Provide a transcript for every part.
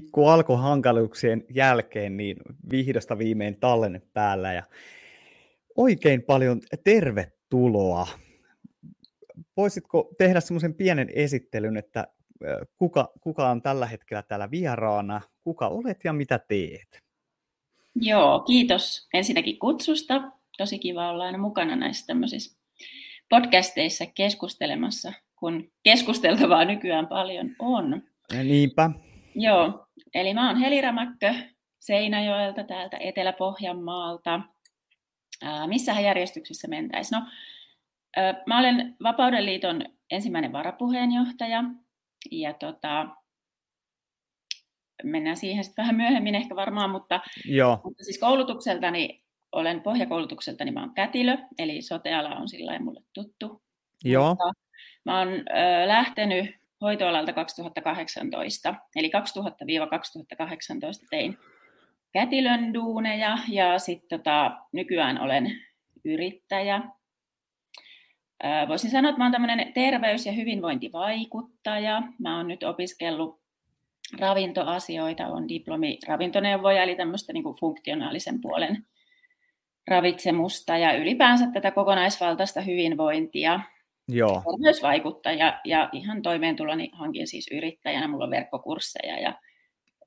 pikku alkohankaluuksien jälkeen niin vihdosta viimein tallenne päällä ja oikein paljon tervetuloa. Voisitko tehdä semmoisen pienen esittelyn, että kuka, kuka on tällä hetkellä täällä vieraana, kuka olet ja mitä teet? Joo, kiitos ensinnäkin kutsusta. Tosi kiva olla aina mukana näissä tämmöisissä podcasteissa keskustelemassa, kun keskusteltavaa nykyään paljon on. Ja niinpä. Joo, eli mä oon Heli Rämäkkö Seinäjoelta täältä Etelä-Pohjanmaalta. Ää, missähän järjestyksessä mentäisiin? No, ää, mä olen Vapauden liiton ensimmäinen varapuheenjohtaja ja tota, mennään siihen sitten vähän myöhemmin ehkä varmaan, mutta, Joo. mutta siis koulutukseltani olen pohjakoulutukseltani, mä oon kätilö, eli soteala on sillä mulle tuttu. Joo. Mutta mä oon ö, lähtenyt hoitoalalta 2018, eli 2000-2018 tein kätilön duuneja ja sitten tota, nykyään olen yrittäjä. Voisin sanoa, että mä olen tämmöinen terveys- ja hyvinvointivaikuttaja. Mä oon nyt opiskellut ravintoasioita, on diplomi ravintoneuvoja, eli tämmöistä niin funktionaalisen puolen ravitsemusta ja ylipäänsä tätä kokonaisvaltaista hyvinvointia. Joo. Terveysvaikuttaja ja ihan toimeentuloni hankin siis yrittäjänä. Mulla on verkkokursseja ja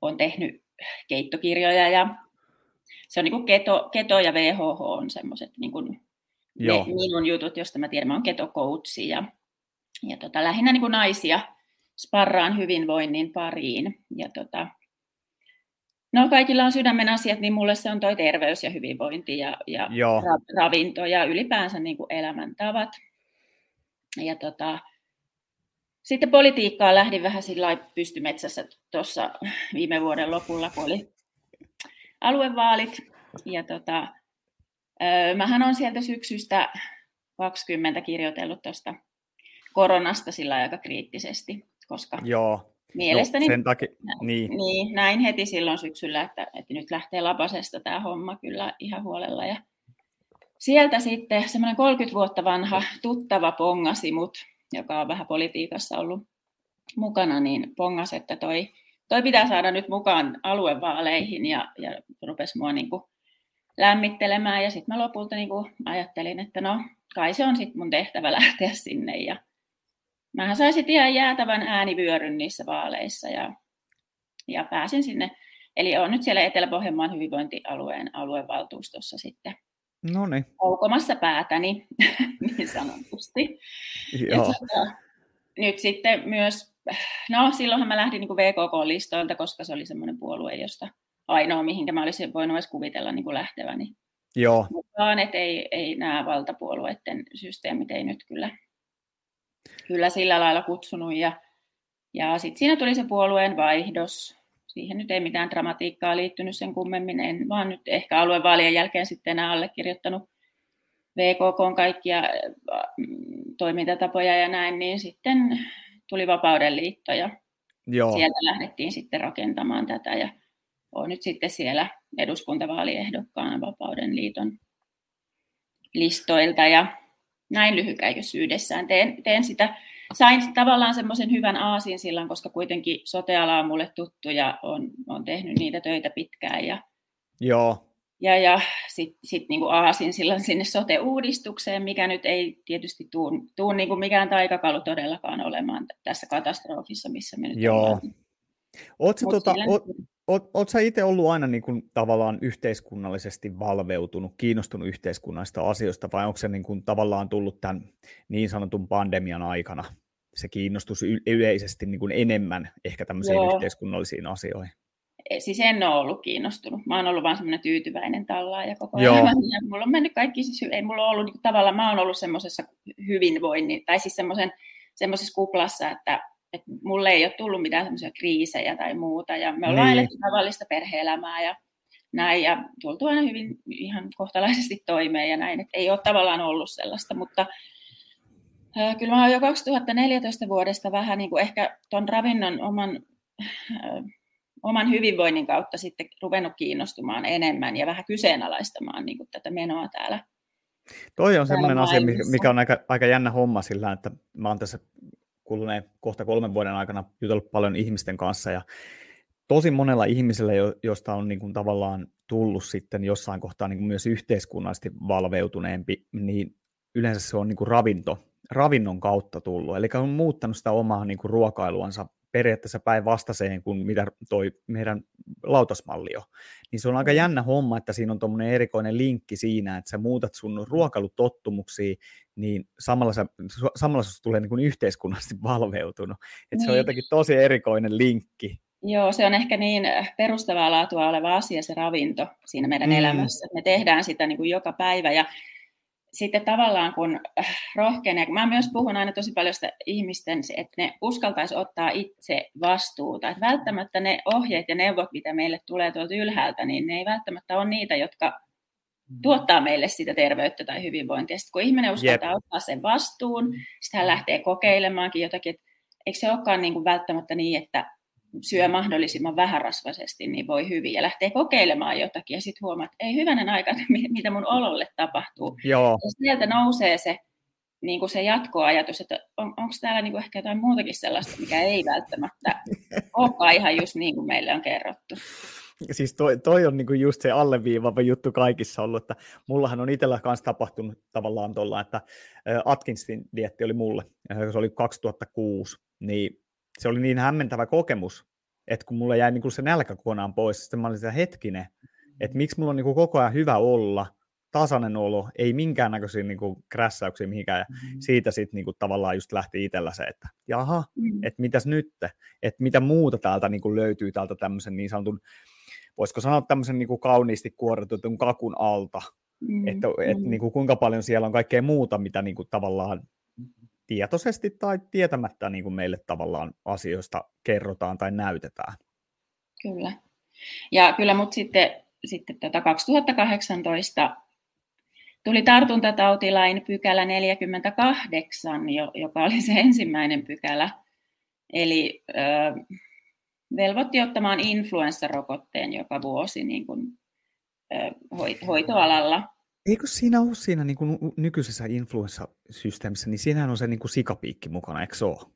olen tehnyt keittokirjoja ja se on niin kuin keto, keto ja VHH on semmoiset niin kuin Joo. Ne minun jutut, josta mä tiedän, mä oon ketokoutsi ja, ja tota, lähinnä niin kuin naisia sparraan hyvinvoinnin pariin. Ja tota, no kaikilla on sydämen asiat, niin mulle se on toi terveys ja hyvinvointi ja, ja ra- ravinto ja ylipäänsä niin kuin elämäntavat. Ja tota, sitten politiikkaan lähdin vähän sillä pystymetsässä tuossa viime vuoden lopulla, kun oli aluevaalit. Ja tota, mähän on sieltä syksystä 20 kirjoitellut tuosta koronasta sillä aika kriittisesti, koska Joo. mielestäni no, sen takia, niin. Niin, näin heti silloin syksyllä, että, että nyt lähtee lapasesta tämä homma kyllä ihan huolella. Ja sieltä sitten semmoinen 30 vuotta vanha tuttava pongasi mut, joka on vähän politiikassa ollut mukana, niin pongas, että toi, toi pitää saada nyt mukaan aluevaaleihin ja, ja rupesi mua niin lämmittelemään. Ja sitten mä lopulta niin ajattelin, että no kai se on sitten mun tehtävä lähteä sinne. Ja mähän saisin ihan jäätävän äänivyöryn niissä vaaleissa ja, ja pääsin sinne. Eli on nyt siellä Etelä-Pohjanmaan hyvinvointialueen aluevaltuustossa sitten No niin. Aukomassa päätäni, niin sanotusti. Joo. Ja, tota, nyt sitten myös, no silloinhan mä lähdin niin VKK-listoilta, koska se oli semmoinen puolue, josta ainoa, mihinkä mä olisin voinut edes kuvitella niin kuin lähteväni. Joo. Mukaan, että ei, ei nämä valtapuolueiden systeemit ei nyt kyllä, kyllä sillä lailla kutsunut. Ja, ja sitten siinä tuli se puolueen vaihdos. Siihen nyt ei mitään dramatiikkaa liittynyt sen kummemmin, en vaan nyt ehkä aluevaalien jälkeen sitten enää allekirjoittanut VKK on kaikkia mm, toimintatapoja ja näin, niin sitten tuli Vapauden liitto ja Joo. sieltä lähdettiin sitten rakentamaan tätä ja olen nyt sitten siellä eduskuntavaaliehdokkaana Vapauden liiton listoilta ja näin lyhykäisyydessään teen, teen sitä. Sain tavallaan semmoisen hyvän aasin silloin, koska kuitenkin soteala on mulle tuttu ja on, on tehnyt niitä töitä pitkään. Ja, Joo. Ja, ja sitten sit niinku aasin silloin sinne sote-uudistukseen, mikä nyt ei tietysti tuu, tuu niinku mikään taikakalu todellakaan olemaan tässä katastrofissa, missä me nyt Joo. ollaan. Oletko tota, Oot, oot sä itse ollut aina niin kuin tavallaan yhteiskunnallisesti valveutunut, kiinnostunut yhteiskunnallisista asioista, vai onko se niin kuin tavallaan tullut tämän niin sanotun pandemian aikana se kiinnostus yleisesti niin kuin enemmän ehkä tämmöisiin Joo. yhteiskunnallisiin asioihin? E, siis en ole ollut kiinnostunut. Mä oon ollut vaan semmoinen tyytyväinen tallaaja koko ajan. Ja mulla on mennyt kaikki, siis ei mulla ollut niin tavallaan, mä oon ollut semmoisessa hyvinvoinnin, tai siis semmoisessa kuplassa, että että mulle ei ole tullut mitään semmoisia kriisejä tai muuta, ja me ollaan niin. eletty tavallista perhe-elämää ja näin, ja tultu aina hyvin ihan kohtalaisesti toimeen ja näin, että ei ole tavallaan ollut sellaista, mutta kyllä mä oon jo 2014 vuodesta vähän niin kuin ehkä tuon ravinnon oman, oman hyvinvoinnin kautta sitten ruvennut kiinnostumaan enemmän ja vähän kyseenalaistamaan niin kuin tätä menoa täällä Toi on semmoinen asia, mikä on aika, aika jännä homma sillä, että mä oon tässä kuluneen kohta kolmen vuoden aikana jutellut paljon ihmisten kanssa ja tosi monella ihmisellä, josta on niin kuin tavallaan tullut sitten jossain kohtaa niin kuin myös yhteiskunnallisesti valveutuneempi, niin yleensä se on niin kuin ravinto, ravinnon kautta tullut. Eli on muuttanut sitä omaa niin kuin ruokailuansa periaatteessa päinvastaiseen kuin mitä toi meidän lautasmalli on. Niin se on aika jännä homma, että siinä on tuommoinen erikoinen linkki siinä, että sä muutat sun ruokailutottumuksia, niin samalla, sä, samalla se tulee niin kuin yhteiskunnallisesti valveutunut. Että niin. se on niin. jotenkin tosi erikoinen linkki. Joo, se on ehkä niin perustavaa laatua oleva asia se ravinto siinä meidän mm. elämässä. Me tehdään sitä niin kuin joka päivä ja sitten tavallaan kun äh, rohkenee, mä myös puhun aina tosi paljon sitä ihmisten, että ne uskaltaisi ottaa itse vastuuta. Että välttämättä ne ohjeet ja neuvot, mitä meille tulee tuolta ylhäältä, niin ne ei välttämättä ole niitä, jotka tuottaa meille sitä terveyttä tai hyvinvointia. Sitten kun ihminen uskaltaa yep. ottaa sen vastuun, sitten hän lähtee kokeilemaankin jotakin, että eikö se olekaan niin kuin välttämättä niin, että syö mahdollisimman vähärasvaisesti, niin voi hyvin. Ja lähtee kokeilemaan jotakin ja sitten huomaa, että ei hyvänen aika, mitä mun ololle tapahtuu. Joo. Ja sieltä nousee se, niin kuin se jatkoajatus, että on, onko täällä niin kuin ehkä jotain muutakin sellaista, mikä ei välttämättä olekaan ihan just niin kuin meille on kerrottu. Siis toi, toi on niinku just se alleviivaava juttu kaikissa ollut, että mullahan on itsellä kanssa tapahtunut tavallaan tuolla, että Atkinsin dietti oli mulle, se oli 2006, niin se oli niin hämmentävä kokemus, että kun mulla jäi niin kuin se nälkä kokonaan pois, sitten mä olin sitä hetkinen, että miksi mulla on niin kuin koko ajan hyvä olla, tasainen olo, ei minkäännäköisiä niin kuin krässäyksiä mihinkään, ja mm-hmm. siitä sitten niin kuin tavallaan just lähti itsellä se, että jaha, mm-hmm. että mitäs nyt, että mitä muuta täältä niin kuin löytyy täältä tämmöisen niin sanotun, voisiko sanoa tämmöisen niin kuin kauniisti kuorrutetun kakun alta, mm-hmm. että, että niin kuin kuinka paljon siellä on kaikkea muuta, mitä niin kuin tavallaan tietoisesti tai tietämättä niin kuin meille tavallaan asioista kerrotaan tai näytetään. Kyllä. Ja kyllä mut sitten, sitten tätä 2018 tuli tartuntatautilain pykälä 48, joka oli se ensimmäinen pykälä. Eli ö, velvoitti ottamaan influenssarokotteen joka vuosi niin kuin, ö, hoitoalalla. Eikö siinä ole siinä niin kuin nykyisessä influenssasysteemissä, niin siinähän on se niin kuin sikapiikki mukana, eikö se ole?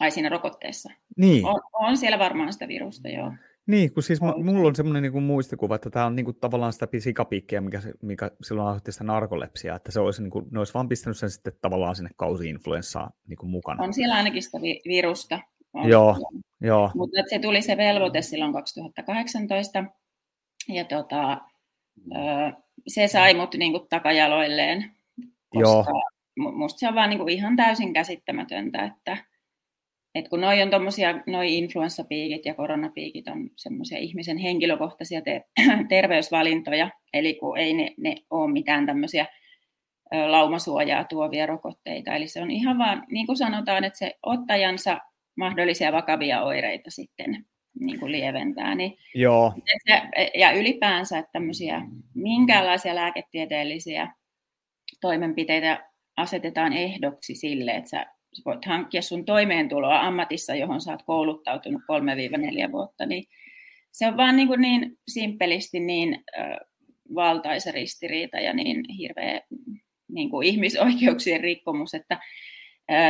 Ai siinä rokotteessa? Niin. On, on siellä varmaan sitä virusta, joo. Niin, kun siis on. mulla on semmoinen niin kuin muistikuva, että tämä on niin kuin tavallaan sitä sikapiikkiä, mikä, mikä silloin aiheutti sitä narkolepsiaa, että se olisi, niin kuin, ne olisi vaan pistänyt sen sitten tavallaan sinne kausi-influenssaan niin kuin mukana. On siellä ainakin sitä vi- virusta. On, joo, joo. Mutta se tuli se velvoite silloin 2018, ja tota, se sai mut niin kuin takajaloilleen, koska Joo. musta se on vaan niin kuin ihan täysin käsittämätöntä, että, että kun noi on tommosia, noi influenssapiikit ja koronapiikit on semmoisia ihmisen henkilökohtaisia te- terveysvalintoja, eli kun ei ne, ne ole mitään tämmöisiä laumasuojaa tuovia rokotteita. Eli se on ihan vaan, niin kuin sanotaan, että se ottajansa mahdollisia vakavia oireita sitten niin kuin lieventää. Niin Joo. ja ylipäänsä että tämmöisiä minkäänlaisia lääketieteellisiä toimenpiteitä asetetaan ehdoksi sille, että sä voit hankkia sun toimeentuloa ammatissa, johon sä oot kouluttautunut 3-4 vuotta, niin se on vaan niin, kuin niin simpelisti niin valtaisa ristiriita ja niin hirveä niin kuin ihmisoikeuksien rikkomus, että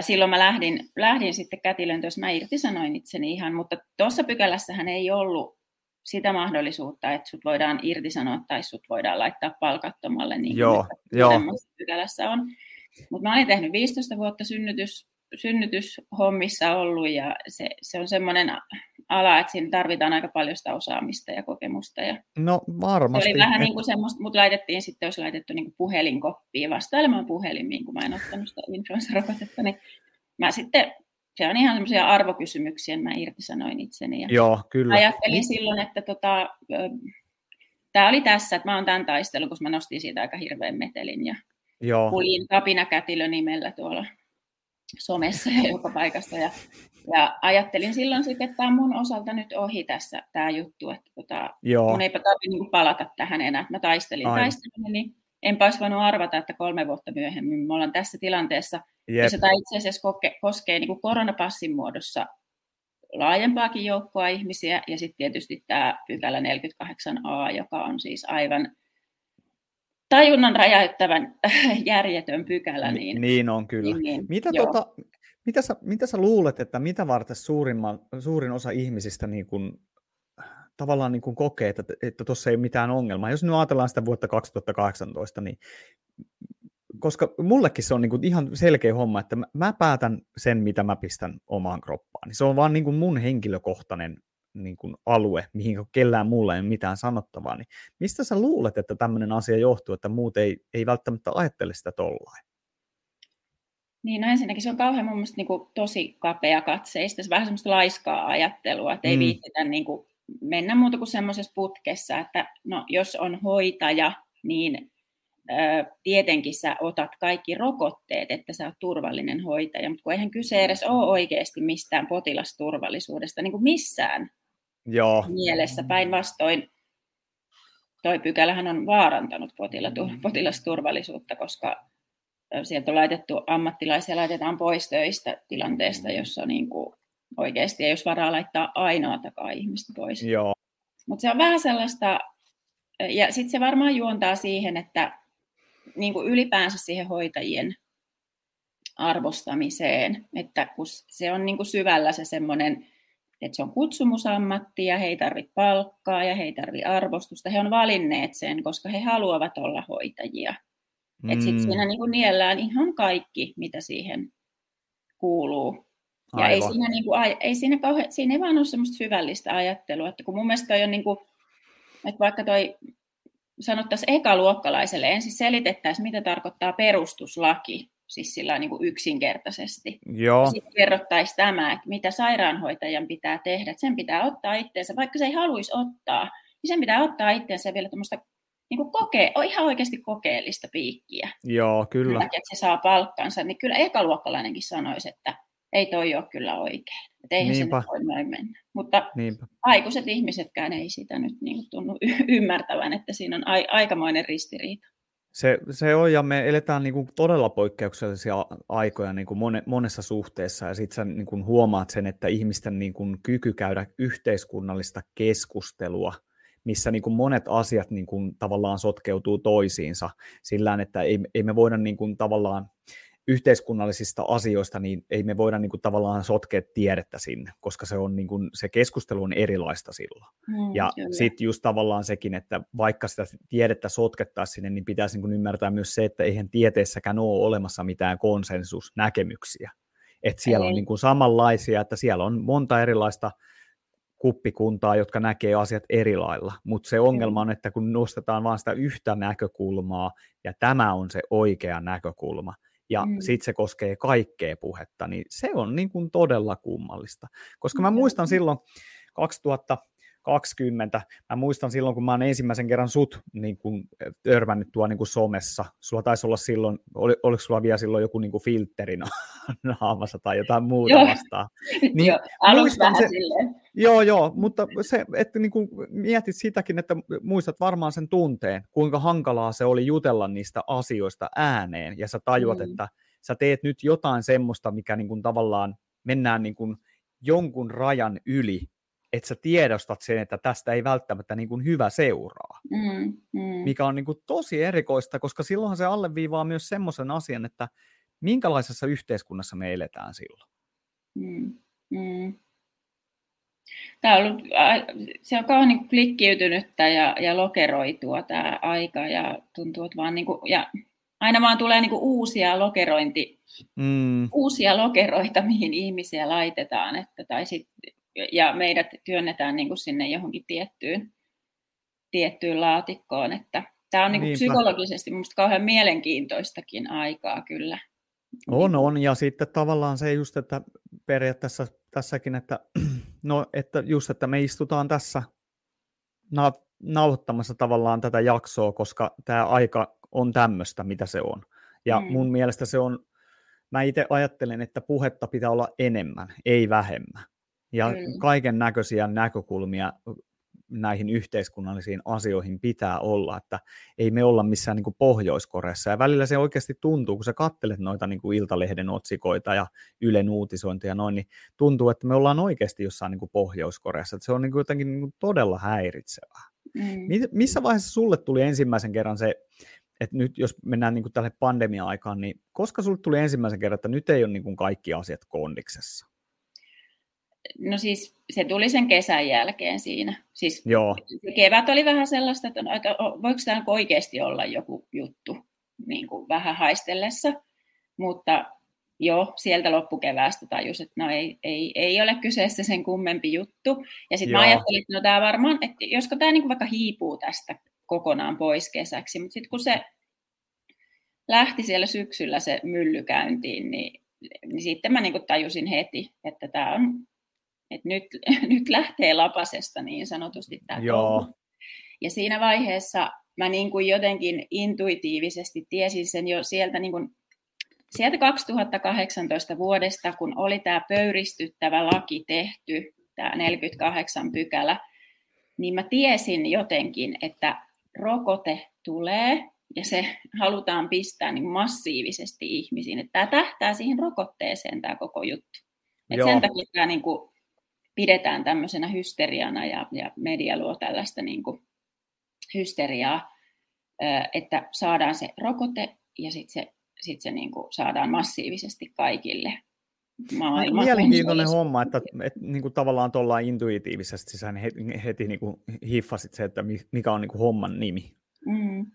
silloin mä lähdin, lähdin sitten kätilön, jos mä irtisanoin itseni ihan, mutta tuossa pykälässähän ei ollut sitä mahdollisuutta, että sut voidaan irtisanoa tai sut voidaan laittaa palkattomalle, niin joo, joo. pykälässä on. Mutta mä olin tehnyt 15 vuotta synnytys, synnytyshommissa ollut ja se, se on semmoinen ala, että siinä tarvitaan aika paljon sitä osaamista ja kokemusta. Ja no varmasti. Se oli vähän niin kuin semmoista, mutta laitettiin sitten, jos laitettu niin puhelinkoppiin vastailemaan puhelimiin, kun mä en ottanut sitä influenssarokotetta, niin mä sitten, se on ihan semmoisia arvokysymyksiä, mä irtisanoin itseni. Ja Joo, kyllä. Ajattelin niin. silloin, että tota, tämä oli tässä, että mä oon tämän taistelun, kun mä nostin siitä aika hirveän metelin ja Joo. kuljin kapinakätilö nimellä tuolla somessa ja joka paikassa. Ja, ja ajattelin silloin sitten, että tämä on mun osalta nyt ohi tässä tämä juttu, että tota, mun eipä tarvitse niin palata tähän enää. Mä taistelin, Aina. taistelin, niin enpä olisi voinut arvata, että kolme vuotta myöhemmin me ollaan tässä tilanteessa, Jep. jossa tämä itse asiassa koke, koskee niin kuin koronapassin muodossa laajempaakin joukkoa ihmisiä, ja sitten tietysti tämä pykälä 48a, joka on siis aivan tajunnan räjäyttävän järjetön pykälä. Niin, niin on kyllä. Niin, niin, Mitä tota, Mitä sä, mitä sä luulet, että mitä varten suurimman, suurin osa ihmisistä niin kuin, tavallaan niin kuin kokee, että tuossa ei ole mitään ongelmaa? Jos nyt ajatellaan sitä vuotta 2018, niin koska mullekin se on niin ihan selkeä homma, että mä, päätän sen, mitä mä pistän omaan kroppaan. Niin se on vaan niin mun henkilökohtainen niin kuin alue, mihin kellään muulla ei ole mitään sanottavaa. Niin mistä sä luulet, että tämmöinen asia johtuu, että muut ei, ei välttämättä ajattele sitä tollain? Niin, no ensinnäkin se on kauhean mun mielestä niin kuin tosi kapea katseista, se vähän semmoista laiskaa ajattelua, että ei mm. viittitä niin kuin mennä muuta kuin semmoisessa putkessa, että no, jos on hoitaja, niin ö, tietenkin sä otat kaikki rokotteet, että sä oot turvallinen hoitaja, mutta kun eihän kyse edes ole oikeasti mistään potilasturvallisuudesta, niin kuin missään Joo. mielessä. Päinvastoin toi pykälähän on vaarantanut potilasturvallisuutta, koska sieltä on laitettu ammattilaisia, laitetaan pois töistä tilanteesta, mm. jossa niin kuin oikeasti ei olisi varaa laittaa ainoatakaan ihmistä pois. Joo. Mutta se on vähän sellaista, ja sitten se varmaan juontaa siihen, että niin kuin ylipäänsä siihen hoitajien arvostamiseen, että kun se on niin kuin syvällä se semmoinen, että se on kutsumusammatti ja he ei tarvitse palkkaa ja he ei tarvitse arvostusta. He on valinneet sen, koska he haluavat olla hoitajia. Mm. Että sitten siinä niin kuin niellään ihan kaikki, mitä siihen kuuluu. Ja ei siinä, niin kuin, ei siinä, kauhe, siinä ei vaan ole semmoista syvällistä ajattelua, että kun mun mielestä toi on niin kuin, että vaikka toi sanottaisiin ekaluokkalaiselle, ensin selitettäisiin, mitä tarkoittaa perustuslaki, siis sillä niin kuin yksinkertaisesti. Joo. Sitten kerrottaisiin tämä, että mitä sairaanhoitajan pitää tehdä, sen pitää ottaa itseensä, vaikka se ei haluaisi ottaa, niin sen pitää ottaa itseensä vielä tämmöistä niin kuin kokee, on ihan oikeasti kokeellista piikkiä. Joo, kyllä. Että se saa palkkansa, niin kyllä ekaluokkalainenkin sanoisi, että ei toi ole kyllä oikein. Että eihän Niinpä. se voi näin mennä. Mutta Niinpä. aikuiset ihmisetkään ei sitä nyt niin kuin tunnu y- ymmärtävän, että siinä on a- aikamoinen ristiriita. Se, se on, ja me eletään niin kuin todella poikkeuksellisia aikoja niin kuin mone, monessa suhteessa, ja sitten sä niin kuin huomaat sen, että ihmisten niin kuin kyky käydä yhteiskunnallista keskustelua – missä niin kuin monet asiat niin kuin tavallaan sotkeutuu toisiinsa sillä että ei, ei me voida niin kuin tavallaan yhteiskunnallisista asioista, niin ei me voida niin kuin tavallaan sotkea tiedettä sinne, koska se, on niin kuin, se keskustelu on erilaista silloin. Mm, ja sitten just tavallaan sekin, että vaikka sitä tiedettä sotkettaisiin sinne, niin pitäisi niin kuin ymmärtää myös se, että eihän tieteessäkään ole olemassa mitään konsensusnäkemyksiä. Että siellä ei. on niin kuin samanlaisia, että siellä on monta erilaista kuppikuntaa, jotka näkee asiat eri lailla, mutta se ongelma on, että kun nostetaan vain sitä yhtä näkökulmaa, ja tämä on se oikea näkökulma, ja mm. sitten se koskee kaikkea puhetta, niin se on niin kuin todella kummallista. Koska mä muistan silloin 2000, 20. Mä muistan silloin, kun mä oon ensimmäisen kerran sut niin kun, törmännyt tuo niin kun somessa. Sulla taisi olla silloin, oli, oliko sulla vielä silloin joku niin filtteri naamassa tai jotain muuta joo. vastaan. Niin, joo, aluksi vähän se, silleen. Joo, joo, mutta se, että niin kun mietit sitäkin, että muistat varmaan sen tunteen, kuinka hankalaa se oli jutella niistä asioista ääneen, ja sä tajuat, mm. että sä teet nyt jotain semmoista, mikä niin kun tavallaan mennään niin kun jonkun rajan yli, että sä tiedostat sen, että tästä ei välttämättä niin kuin hyvä seuraa. Mm, mm. Mikä on niin kuin tosi erikoista, koska silloinhan se alleviivaa myös semmoisen asian, että minkälaisessa yhteiskunnassa me eletään silloin. Mm, mm. Tämä on ollut, se on kauan niin klikkiytynyttä ja, ja lokeroitua tämä aika ja tuntuu, että vaan niin kuin, ja aina vaan tulee niin kuin uusia lokerointi, mm. uusia lokeroita, mihin ihmisiä laitetaan, että, tai sitten ja meidät työnnetään niin kuin sinne johonkin tiettyyn, tiettyyn laatikkoon. Että tämä on niin kuin psykologisesti minusta kauhean mielenkiintoistakin aikaa kyllä. On, on. Ja sitten tavallaan se just, että periaatteessa tässäkin, että, no, että just, että me istutaan tässä na- nauhoittamassa tavallaan tätä jaksoa, koska tämä aika on tämmöistä, mitä se on. Ja mm. mun mielestä se on, mä itse ajattelen, että puhetta pitää olla enemmän, ei vähemmän ja mm. kaiken näköisiä näkökulmia näihin yhteiskunnallisiin asioihin pitää olla, että ei me olla missään niin Pohjois-Koreassa. Ja välillä se oikeasti tuntuu, kun sä kattelet noita niin kuin Iltalehden otsikoita ja Ylen uutisointia noin, niin tuntuu, että me ollaan oikeasti jossain niin Pohjois-Koreassa. Että se on niin kuin jotenkin niin kuin todella häiritsevää. Mm. Missä vaiheessa sulle tuli ensimmäisen kerran se, että nyt jos mennään niin kuin tälle pandemia-aikaan, niin koska sinulle tuli ensimmäisen kerran, että nyt ei ole niin kuin kaikki asiat kondiksessa? No siis se tuli sen kesän jälkeen siinä. Siis Joo. Se kevät oli vähän sellaista, että, no, että voiko tämä oikeasti olla joku juttu niin kuin vähän haistellessa. Mutta jo sieltä loppukeväästä tajus, että no ei, ei, ei ole kyseessä sen kummempi juttu. Ja sitten mä ajattelin, että no tämä varmaan, että josko tämä niin vaikka hiipuu tästä kokonaan pois kesäksi, mutta sitten kun se lähti siellä syksyllä se mylly käyntiin, niin, niin sitten mä niin tajusin heti, että tämä on, että nyt, nyt lähtee lapasesta niin sanotusti tämä Joo. Ja siinä vaiheessa mä niin kuin jotenkin intuitiivisesti tiesin sen jo sieltä niin kuin sieltä 2018 vuodesta, kun oli tämä pöyristyttävä laki tehty, tämä 48 pykälä, niin mä tiesin jotenkin, että rokote tulee ja se halutaan pistää niin massiivisesti ihmisiin. Että tämä tähtää siihen rokotteeseen tämä koko juttu. Et sen takia tämä niin kuin pidetään tämmöisenä hysteriana ja, ja media luo tällaista niin kuin hysteriaa, että saadaan se rokote ja sitten se sit se niin kuin saadaan massiivisesti kaikille maailmaan. Mielenkiintoinen homma, että, että niin kuin tavallaan tuolla intuitiivisesti sä heti, heti niin kuin hiffasit se, että mikä on niin kuin homman nimi. Mm.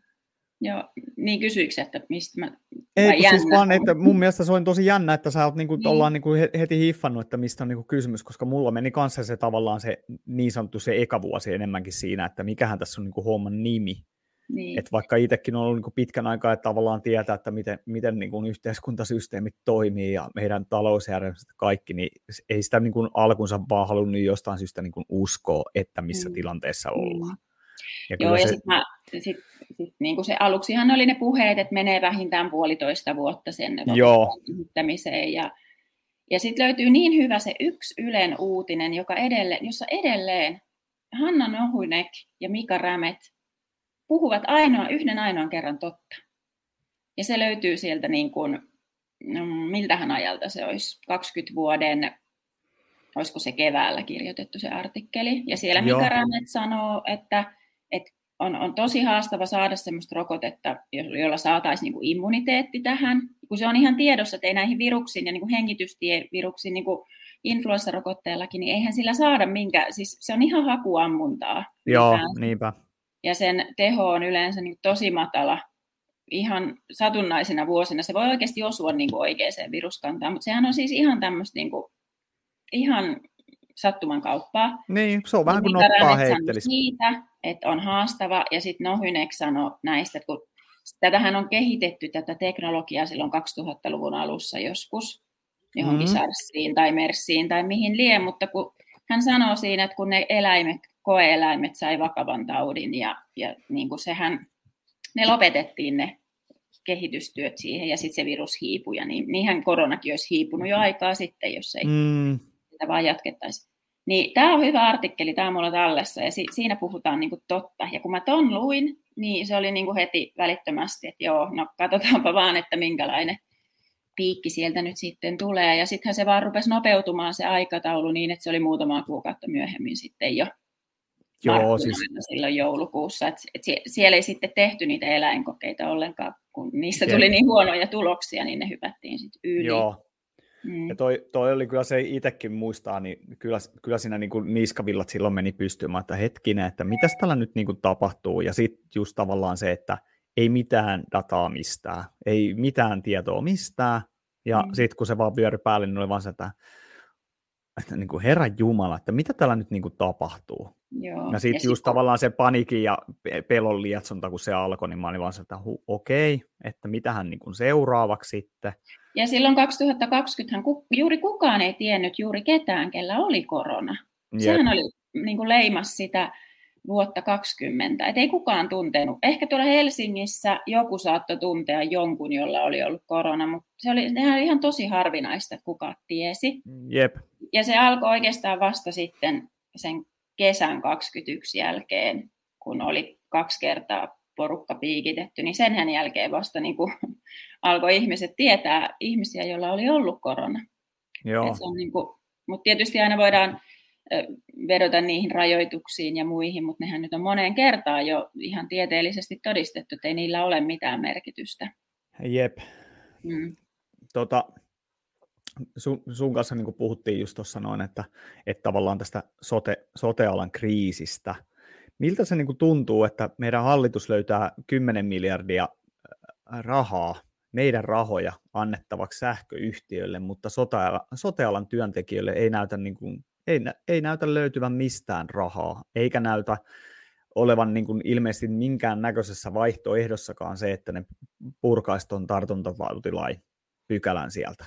Joo, niin kysyikö että mistä mä... Ei, siis vaan, että mun mielestä se on tosi jännä, että sä oot niinku, niin. ollaan niinku heti hiffannut, että mistä on niinku kysymys, koska mulla meni kanssa se tavallaan se niin sanottu se eka vuosi enemmänkin siinä, että mikähän tässä on niinku homman nimi. Niin. Et vaikka itsekin on ollut niin pitkän aikaa, että tavallaan tietää, että miten, miten niin kuin yhteiskuntasysteemit toimii ja meidän talousjärjestelmät kaikki, niin ei sitä niin kuin alkunsa vaan halunnut jostain syystä niin kuin uskoa, että missä mm. tilanteessa mm. ollaan. Ja Joo, ja se... sitten sit, sit, niin kuin se aluksihan oli ne puheet, että menee vähintään puolitoista vuotta sen kehittämiseen. Ja, ja sitten löytyy niin hyvä se yksi Ylen uutinen, joka edelleen, jossa edelleen Hanna Nohunek ja Mika Rämet puhuvat ainoa, yhden ainoan kerran totta. Ja se löytyy sieltä niin kuin, no, miltähän ajalta se olisi, 20 vuoden, olisiko se keväällä kirjoitettu se artikkeli. Ja siellä Joo. Mika Rannet sanoo, että, että on, on tosi haastava saada sellaista rokotetta, jolla saataisiin niin kuin immuniteetti tähän. Kun se on ihan tiedossa, että ei näihin viruksiin ja niin kuin hengitystieviruksiin, niin kuin influenssarokotteellakin, niin eihän sillä saada minkä, siis se on ihan hakuammuntaa. Joo, niinpä ja sen teho on yleensä niin tosi matala ihan satunnaisina vuosina. Se voi oikeasti osua niin kuin oikeaan viruskantaan, mutta sehän on siis ihan tämmöistä niin kuin, ihan sattuman kauppaa. Niin, se on vähän kuin noppaa heittelisi. Siitä, että on haastava, ja sitten Nohynek sanoi näistä, että kun tätähän on kehitetty, tätä teknologiaa silloin 2000-luvun alussa joskus, johonkin mm-hmm. SARSiin tai MERSiin tai mihin lie, mutta kun hän sanoo siinä, että kun ne eläimet koeeläimet sai vakavan taudin ja, ja niin kuin sehän, ne lopetettiin ne kehitystyöt siihen ja sitten se virus hiipui. Ja niin, niinhän koronakin olisi hiipunut jo aikaa sitten, jos ei mm. Sitä vaan jatkettaisi. Niin tämä on hyvä artikkeli, tämä on mulla tallessa ja si- siinä puhutaan niinku totta. Ja kun mä ton luin, niin se oli niinku heti välittömästi, että joo, no katsotaanpa vaan, että minkälainen piikki sieltä nyt sitten tulee. Ja sittenhän se vaan rupesi nopeutumaan se aikataulu niin, että se oli muutama kuukautta myöhemmin sitten jo Joo, siis... silloin joulukuussa. Et, et siellä ei sitten tehty niitä eläinkokeita ollenkaan, kun niistä tuli niin huonoja tuloksia, niin ne hypättiin sitten yli. Joo. Mm. Ja toi, toi oli kyllä se itsekin muistaa, niin kyllä, kyllä siinä niin kuin niskavillat silloin meni pystymään, että hetkinen, että mitäs tällä nyt niin kuin tapahtuu. Ja sitten just tavallaan se, että ei mitään dataa mistään, ei mitään tietoa mistään. Ja mm. sitten kun se vaan vyöry päälle, niin oli vaan se, että että niin kuin Herran Jumala, että mitä täällä nyt niin kuin tapahtuu. Joo. Ja sitten just sit... tavallaan se panikin ja pelon lietsonta, kun se alkoi, niin mä olin vaan se, että okei, että mitähän niin kuin seuraavaksi sitten. Ja silloin 2020 ku, juuri kukaan ei tiennyt juuri ketään, kellä oli korona. Jep. Sehän oli niin kuin leimas sitä vuotta 20. Et ei kukaan tuntenut. Ehkä tuolla Helsingissä joku saattoi tuntea jonkun, jolla oli ollut korona, mutta se oli, oli ihan tosi harvinaista, että kukaan tiesi. Jep. Ja se alkoi oikeastaan vasta sitten sen kesän 21 jälkeen, kun oli kaksi kertaa porukka piikitetty, niin senhän jälkeen vasta niin kuin alkoi ihmiset tietää ihmisiä, joilla oli ollut korona. Joo. niin kuin, mutta tietysti aina voidaan vedota niihin rajoituksiin ja muihin, mutta nehän nyt on moneen kertaan jo ihan tieteellisesti todistettu, että ei niillä ole mitään merkitystä. Jep. Mm. Tota, sun, sun kanssa niin puhuttiin just tuossa noin, että, että tavallaan tästä sote, sotealan kriisistä. Miltä se niin tuntuu, että meidän hallitus löytää 10 miljardia rahaa, meidän rahoja annettavaksi sähköyhtiöille, mutta sotealan työntekijöille ei näytä, niin kuin, ei, ei näytä löytyvän mistään rahaa, eikä näytä olevan niin kuin ilmeisesti minkään näköisessä vaihtoehdossakaan se, että ne purkaisi tuon tartuntatautilain pykälän sieltä.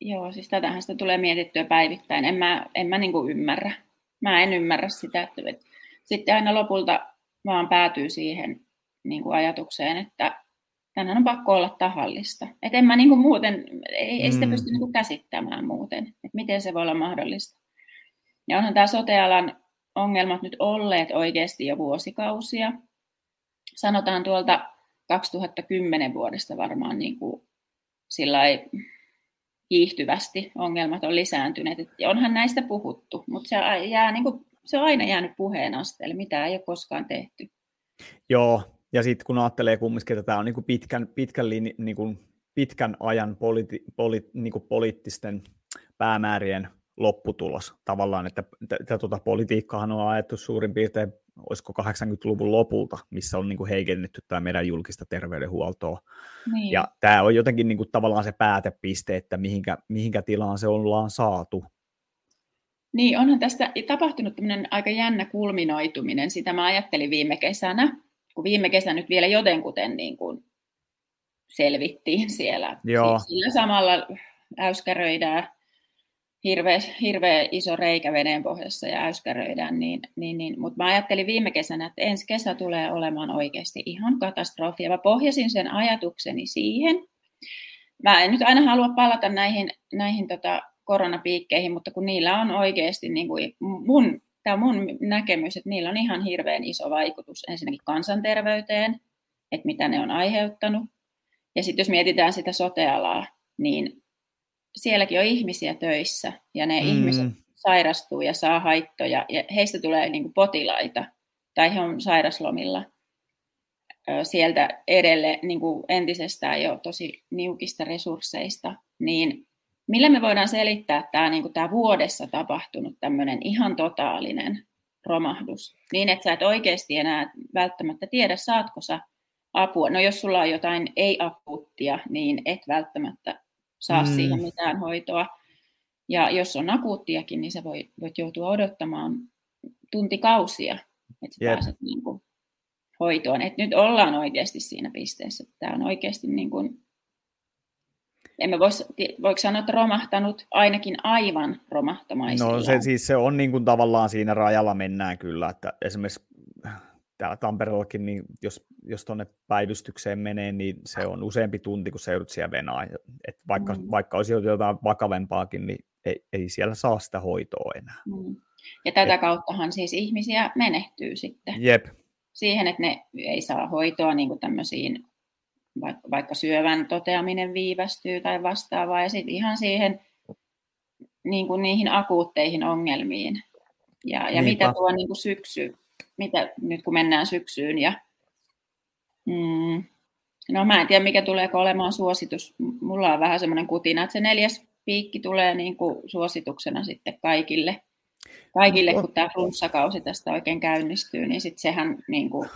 Joo, siis tätähän sitä tulee mietittyä päivittäin. En mä, en mä niin kuin ymmärrä. Mä en ymmärrä sitä, että sitten aina lopulta vaan päätyy siihen niin kuin ajatukseen, että tänään on pakko olla tahallista. Et en mä niin kuin muuten, ei, ei sitä mm. pysty niin kuin käsittämään muuten, että miten se voi olla mahdollista. Ja onhan tämä sotealan ongelmat nyt olleet oikeasti jo vuosikausia. Sanotaan tuolta 2010 vuodesta varmaan niin kuin kiihtyvästi ongelmat on lisääntyneet. Et onhan näistä puhuttu, mutta se, jää, niin kuin, se on aina jäänyt puheen asteelle, mitä ei ole koskaan tehty. Joo, ja sitten kun ajattelee kumminkin, että tämä on niin kuin pitkän, pitkän, niin kuin pitkän ajan politi, poli, niin kuin poliittisten päämäärien lopputulos tavallaan, että tätä tuota politiikkaahan on ajettu suurin piirtein, olisiko 80-luvun lopulta, missä on niin kuin heikennetty tämä meidän julkista terveydenhuoltoa. Niin. Ja tämä on jotenkin niin kuin tavallaan se päätepiste, että mihinkä, mihinkä tilaan se ollaan saatu. Niin, onhan tästä tapahtunut tämmöinen aika jännä kulminoituminen. Sitä mä ajattelin viime kesänä, kun viime kesänä nyt vielä jotenkuten niin kuin selvittiin siellä. Joo. Sillä samalla äyskäröidään hirveä, hirveä iso reikä veden pohjassa ja äyskäröidään, niin, niin, niin. mutta mä ajattelin viime kesänä, että ensi kesä tulee olemaan oikeasti ihan katastrofi, ja mä pohjasin sen ajatukseni siihen. Mä en nyt aina halua palata näihin, näihin tota koronapiikkeihin, mutta kun niillä on oikeasti niin kuin mun, tämä mun näkemys, että niillä on ihan hirveän iso vaikutus ensinnäkin kansanterveyteen, että mitä ne on aiheuttanut, ja sitten jos mietitään sitä sotealaa, niin sielläkin on ihmisiä töissä ja ne mm. ihmiset sairastuu ja saa haittoja ja heistä tulee niin kuin potilaita tai he on sairaslomilla sieltä edelle niin kuin entisestään jo tosi niukista resursseista, niin millä me voidaan selittää tämä, niin kuin tämä vuodessa tapahtunut tämmöinen ihan totaalinen romahdus, niin että sä et oikeasti enää välttämättä tiedä, saatko sä apua. No jos sulla on jotain ei-akuuttia, niin et välttämättä saa mm. siihen mitään hoitoa. Ja jos on akuuttiakin, niin sä voit, voit joutua odottamaan tuntikausia, että sä yep. pääset niin kuin hoitoon. Et nyt ollaan oikeasti siinä pisteessä, että tämä on oikeasti niin kuin, emme voi, voiko sanoa, että romahtanut ainakin aivan romahtamaisilla. No se, siis se on niin kuin tavallaan siinä rajalla mennään kyllä, että esimerkiksi täällä Tampereellakin, niin jos, jos tuonne päivystykseen menee, niin se on useampi tunti, kun se joudut siellä venaa. Et vaikka, mm. vaikka olisi jotain vakavempaakin, niin ei, ei siellä saa sitä hoitoa enää. Mm. Ja tätä Et, kauttahan siis ihmisiä menehtyy sitten. Jep. Siihen, että ne ei saa hoitoa niin kuin tämmöisiin, vaikka, syövän toteaminen viivästyy tai vastaavaa, ja sitten ihan siihen niin kuin niihin akuutteihin ongelmiin. Ja, ja mitä tuo niin kuin syksy mitä nyt kun mennään syksyyn. Ja, mm, no mä en tiedä, mikä tulee olemaan suositus. Mulla on vähän semmoinen kutina, että se neljäs piikki tulee niin kuin suosituksena sitten kaikille. Kaikille, kun tämä flunssakausi tästä oikein käynnistyy, niin sitten sehän niin kuin,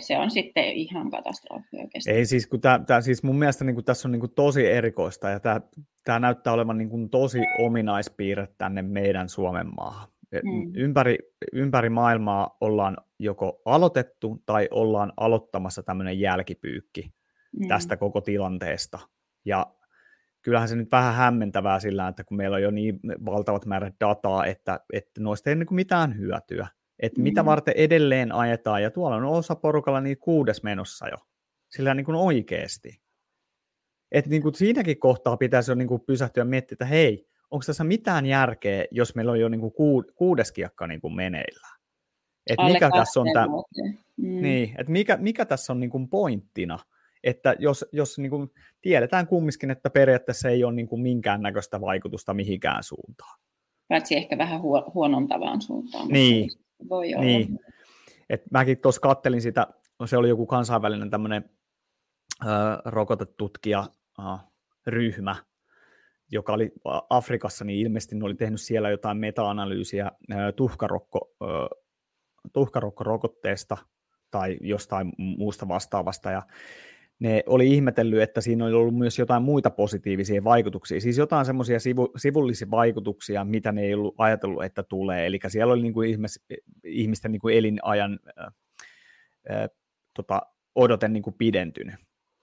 se on sitten ihan katastrofi oikeasti. Ei siis, kun tää, tää, siis mun mielestä niin kuin, tässä on niin kuin, tosi erikoista ja tämä, tämä näyttää olevan niin kuin, tosi ominaispiirre tänne meidän Suomen maahan. Mm. Ympäri, ympäri maailmaa ollaan joko aloitettu tai ollaan aloittamassa tämmöinen jälkipyykki mm. tästä koko tilanteesta. Ja kyllähän se nyt vähän hämmentävää sillä, että kun meillä on jo niin valtavat määrät dataa, että, että noista ei niin mitään hyötyä. Että mm. mitä varten edelleen ajetaan, ja tuolla on osa porukalla niin kuudes menossa jo. Sillä niin kuin oikeasti. Että niin kuin siinäkin kohtaa pitäisi jo niin kuin pysähtyä ja miettiä, että hei, onko tässä mitään järkeä, jos meillä on jo niin kuin kuudes kiekka niin kuin meneillä? Et mikä tässä on tämä, mm. niin, et mikä, mikä tässä on niin kuin pointtina? Että jos, jos niin kuin tiedetään kumminkin, että periaatteessa ei ole niin kuin minkäännäköistä vaikutusta mihinkään suuntaan. paitsi ehkä vähän huonontavaan suuntaan. Niin, voi olla. Niin. Et mäkin tuossa kattelin sitä, se oli joku kansainvälinen tämmöinen rokotetutkija ryhmä, joka oli Afrikassa, niin ilmeisesti ne oli tehnyt siellä jotain meta-analyysiä tuhkarokko, tuhkarokkorokotteesta tai jostain muusta vastaavasta, ja ne oli ihmetellyt, että siinä oli ollut myös jotain muita positiivisia vaikutuksia, siis jotain semmoisia sivu, sivullisia vaikutuksia, mitä ne ei ollut ajatellut, että tulee, eli siellä oli niin kuin ihmis, ihmisten niin kuin elinajan ää, ää, tota, odote niin kuin pidentynyt.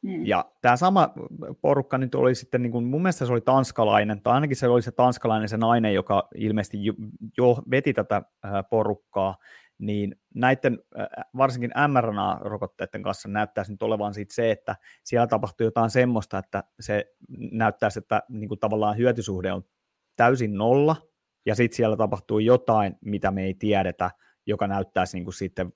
Mm. Ja tämä sama porukka nyt oli sitten, niin kuin, mun mielestä se oli tanskalainen, tai ainakin se oli se tanskalainen se nainen, joka ilmeisesti jo, jo veti tätä porukkaa, niin näiden varsinkin mRNA-rokotteiden kanssa näyttäisi nyt olevan siitä se, että siellä tapahtuu jotain semmoista, että se näyttäisi, että niin kuin tavallaan hyötysuhde on täysin nolla, ja sitten siellä tapahtuu jotain, mitä me ei tiedetä, joka näyttäisi niin kuin sitten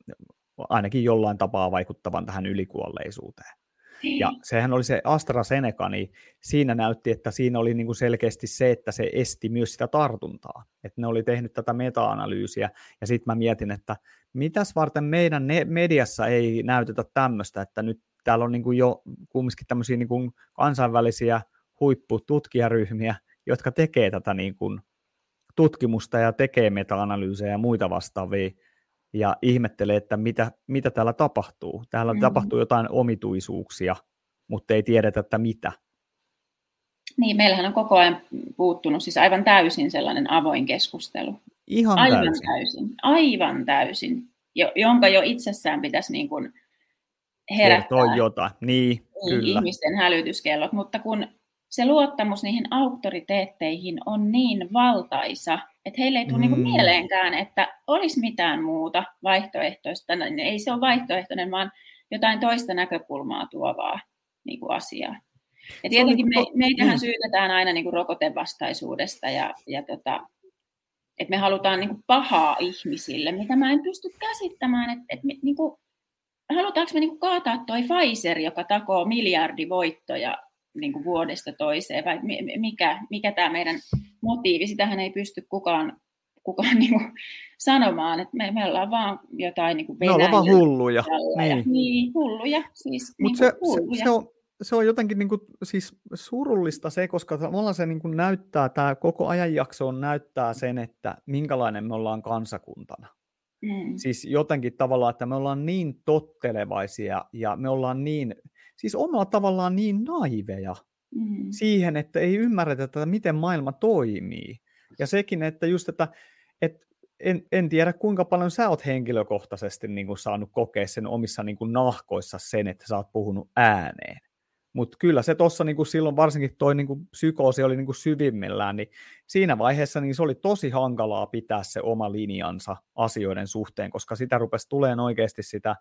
ainakin jollain tapaa vaikuttavan tähän ylikuolleisuuteen. Ja niin. sehän oli se AstraZeneca, niin siinä näytti, että siinä oli niin kuin selkeästi se, että se esti myös sitä tartuntaa. Että ne oli tehnyt tätä meta-analyysiä, ja sitten mä mietin, että mitäs varten meidän mediassa ei näytetä tämmöistä, että nyt täällä on niin kuin jo kumminkin tämmöisiä niin kuin kansainvälisiä huippututkijaryhmiä, jotka tekee tätä niin kuin tutkimusta ja tekee meta-analyysejä ja muita vastaavia, ja ihmettelee, että mitä, mitä täällä tapahtuu. Täällä mm-hmm. tapahtuu jotain omituisuuksia, mutta ei tiedetä, että mitä. Niin, meillähän on koko ajan puuttunut siis aivan täysin sellainen avoin keskustelu. Ihan aivan täysin. täysin. Aivan täysin, jo, jonka jo itsessään pitäisi niin kuin herättää Kertoo jotain. Niin, niin, kyllä. ihmisten hälytyskellot, mutta kun se luottamus niihin auktoriteetteihin on niin valtaisa, että heille ei tule niinku mm. niin mieleenkään, että olisi mitään muuta vaihtoehtoista. Niin ei se ole vaihtoehtoinen, vaan jotain toista näkökulmaa tuovaa niin kuin asiaa. Ja tietenkin me, meitähän mm. syytetään aina niin kuin rokotevastaisuudesta ja, ja tota, että me halutaan niin kuin pahaa ihmisille, mitä mä en pysty käsittämään, että, että niin kuin, halutaanko me niin kuin kaataa toi Pfizer, joka takoo miljardivoittoja niin kuin vuodesta toiseen, vai mikä, mikä tämä meidän motiivi, sitähän ei pysty kukaan, kukaan niin kuin sanomaan, että me, me ollaan vaan jotain niin kuin Me ollaan vaan hulluja. Niin. niin, hulluja. Siis, Mut niin se, hulluja. Se, se, on, se on jotenkin niin kuin, siis surullista se, koska tavallaan se niin kuin näyttää, tämä koko ajanjakso on näyttää sen, että minkälainen me ollaan kansakuntana. Mm. Siis jotenkin tavallaan, että me ollaan niin tottelevaisia ja me ollaan niin, siis omalla tavallaan niin naiveja mm. siihen, että ei ymmärretä, että miten maailma toimii. Ja sekin, että just, että, että en, en tiedä kuinka paljon sä oot henkilökohtaisesti niin kuin saanut kokea sen omissa niin kuin nahkoissa sen, että sä oot puhunut ääneen. Mutta kyllä se tuossa niin silloin varsinkin toi niin kuin psykoosi oli niin kuin syvimmillään, niin siinä vaiheessa niin se oli tosi hankalaa pitää se oma linjansa asioiden suhteen, koska sitä rupesi tulemaan oikeasti sitä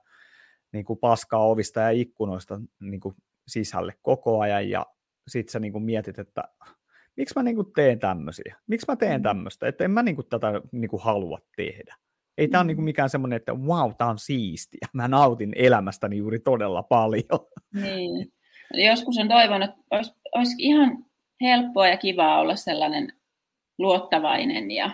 niin kuin paskaa ovista ja ikkunoista niin kuin sisälle koko ajan, ja sitten sä niin kuin mietit, että miksi mä niin kuin teen tämmöisiä, miksi mä teen mm. tämmöistä, että en mä niin kuin tätä niin kuin halua tehdä. Ei tämä ole niin kuin mikään semmoinen, että wow, tämä on siistiä. Mä nautin elämästäni juuri todella paljon. Niin. Joskus on toivonut, että olisi, olisi ihan helppoa ja kivaa olla sellainen luottavainen ja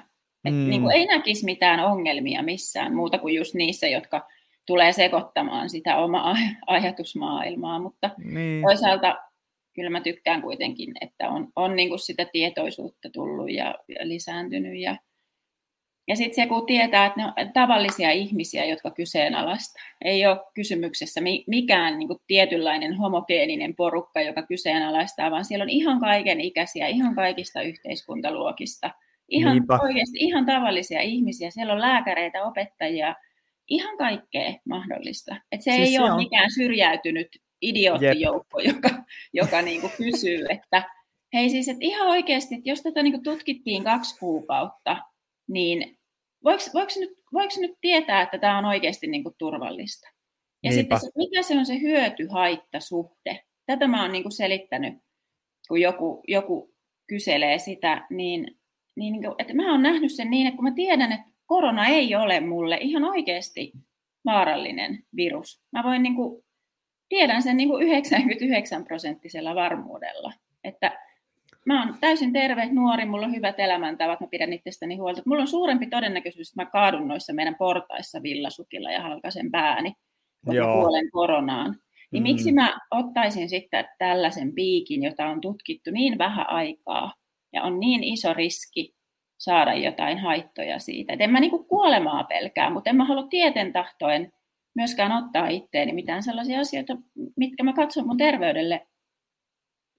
että mm. niin kuin ei näkisi mitään ongelmia missään muuta kuin just niissä, jotka tulee sekoittamaan sitä omaa ajatusmaailmaa, mutta niin. toisaalta kyllä mä tykkään kuitenkin, että on, on niin kuin sitä tietoisuutta tullut ja, ja lisääntynyt ja ja sitten se, kun tietää, että ne on tavallisia ihmisiä, jotka kyseenalaistaa. Ei ole kysymyksessä mikään niin kuin tietynlainen homogeeninen porukka, joka kyseenalaistaa, vaan siellä on ihan kaiken ikäisiä, ihan kaikista yhteiskuntaluokista. Ihan Niinpä. oikeasti ihan tavallisia ihmisiä. Siellä on lääkäreitä, opettajia, ihan kaikkea mahdollista. Et se siis ei se ole on... mikään syrjäytynyt idioottijoukko, Jep. joka, joka niin kuin kysyy, että hei siis, että ihan oikeasti, että jos tätä niin kuin tutkittiin kaksi kuukautta, niin voiko, voiko, nyt, voiko nyt tietää, että tämä on oikeasti niin kuin turvallista? Ja Niinpä. sitten se, mikä se on se hyöty-haitta-suhde? Tätä mä oon niin kuin selittänyt, kun joku, joku kyselee sitä, niin, niin, niin kuin, että mä oon nähnyt sen niin, että kun mä tiedän, että korona ei ole mulle ihan oikeasti vaarallinen virus. Mä voin niin kuin, tiedän sen niin kuin 99 prosenttisella varmuudella, että mä oon täysin terve, nuori, mulla on hyvät elämäntavat, mä pidän itsestäni huolta. Mulla on suurempi todennäköisyys, että mä kaadun noissa meidän portaissa villasukilla ja halkasen pääni, kun mä kuolen koronaan. Niin mm. miksi mä ottaisin sitten tällaisen piikin, jota on tutkittu niin vähän aikaa ja on niin iso riski saada jotain haittoja siitä. Et en mä niinku kuolemaa pelkää, mutta en mä halua tieten tahtoen myöskään ottaa itteeni mitään sellaisia asioita, mitkä mä katson mun terveydelle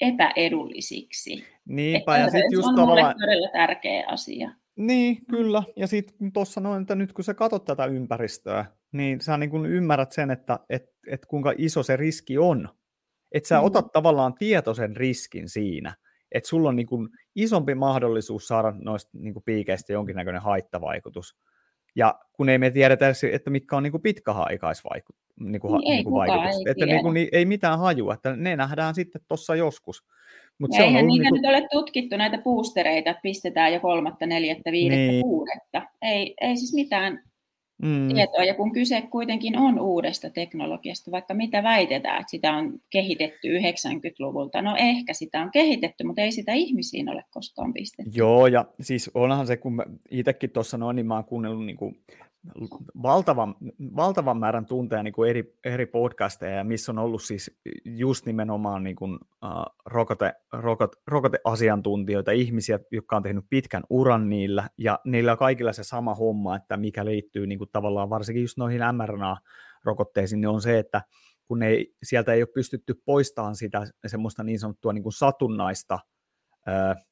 epäedullisiksi. Niinpä, ja sitten just on tavallaan... todella tärkeä asia. Niin, kyllä. Ja sitten tuossa noin, että nyt kun sä katsot tätä ympäristöä, niin sä niin kun ymmärrät sen, että et, et kuinka iso se riski on. Että sä mm. otat tavallaan tietoisen riskin siinä, että sulla on niin kun isompi mahdollisuus saada noista niin piikeistä jonkinnäköinen haittavaikutus. Ja kun ei me tiedetä, että mitkä on niin kuin pitkäaikaisvaikutus, niin kuin, niin, niin kuin vaikutus. Ei että niin kuin, niin, ei mitään hajua, että ne nähdään sitten tuossa joskus. Mut se eihän on niitä niin kuin... nyt ole tutkittu, näitä boostereita, että pistetään jo kolmatta, neljättä, viidettä, niin. kuudetta. Ei, ei siis mitään mm. tietoa. Ja kun kyse kuitenkin on uudesta teknologiasta, vaikka mitä väitetään, että sitä on kehitetty 90-luvulta, no ehkä sitä on kehitetty, mutta ei sitä ihmisiin ole koskaan pistetty. Joo, ja siis onhan se, kun itsekin tuossa noin, niin mä oon kuunnellut niin kuin valtavan, valtavan määrän tunteja niin kuin eri, eri podcasteja, missä on ollut siis just nimenomaan niin kuin, uh, rokote, rokote, rokoteasiantuntijoita, ihmisiä, jotka on tehnyt pitkän uran niillä, ja niillä on kaikilla se sama homma, että mikä liittyy niin kuin tavallaan varsinkin just noihin mRNA-rokotteisiin, niin on se, että kun ei, sieltä ei ole pystytty poistamaan sitä semmoista niin sanottua niin kuin satunnaista uh,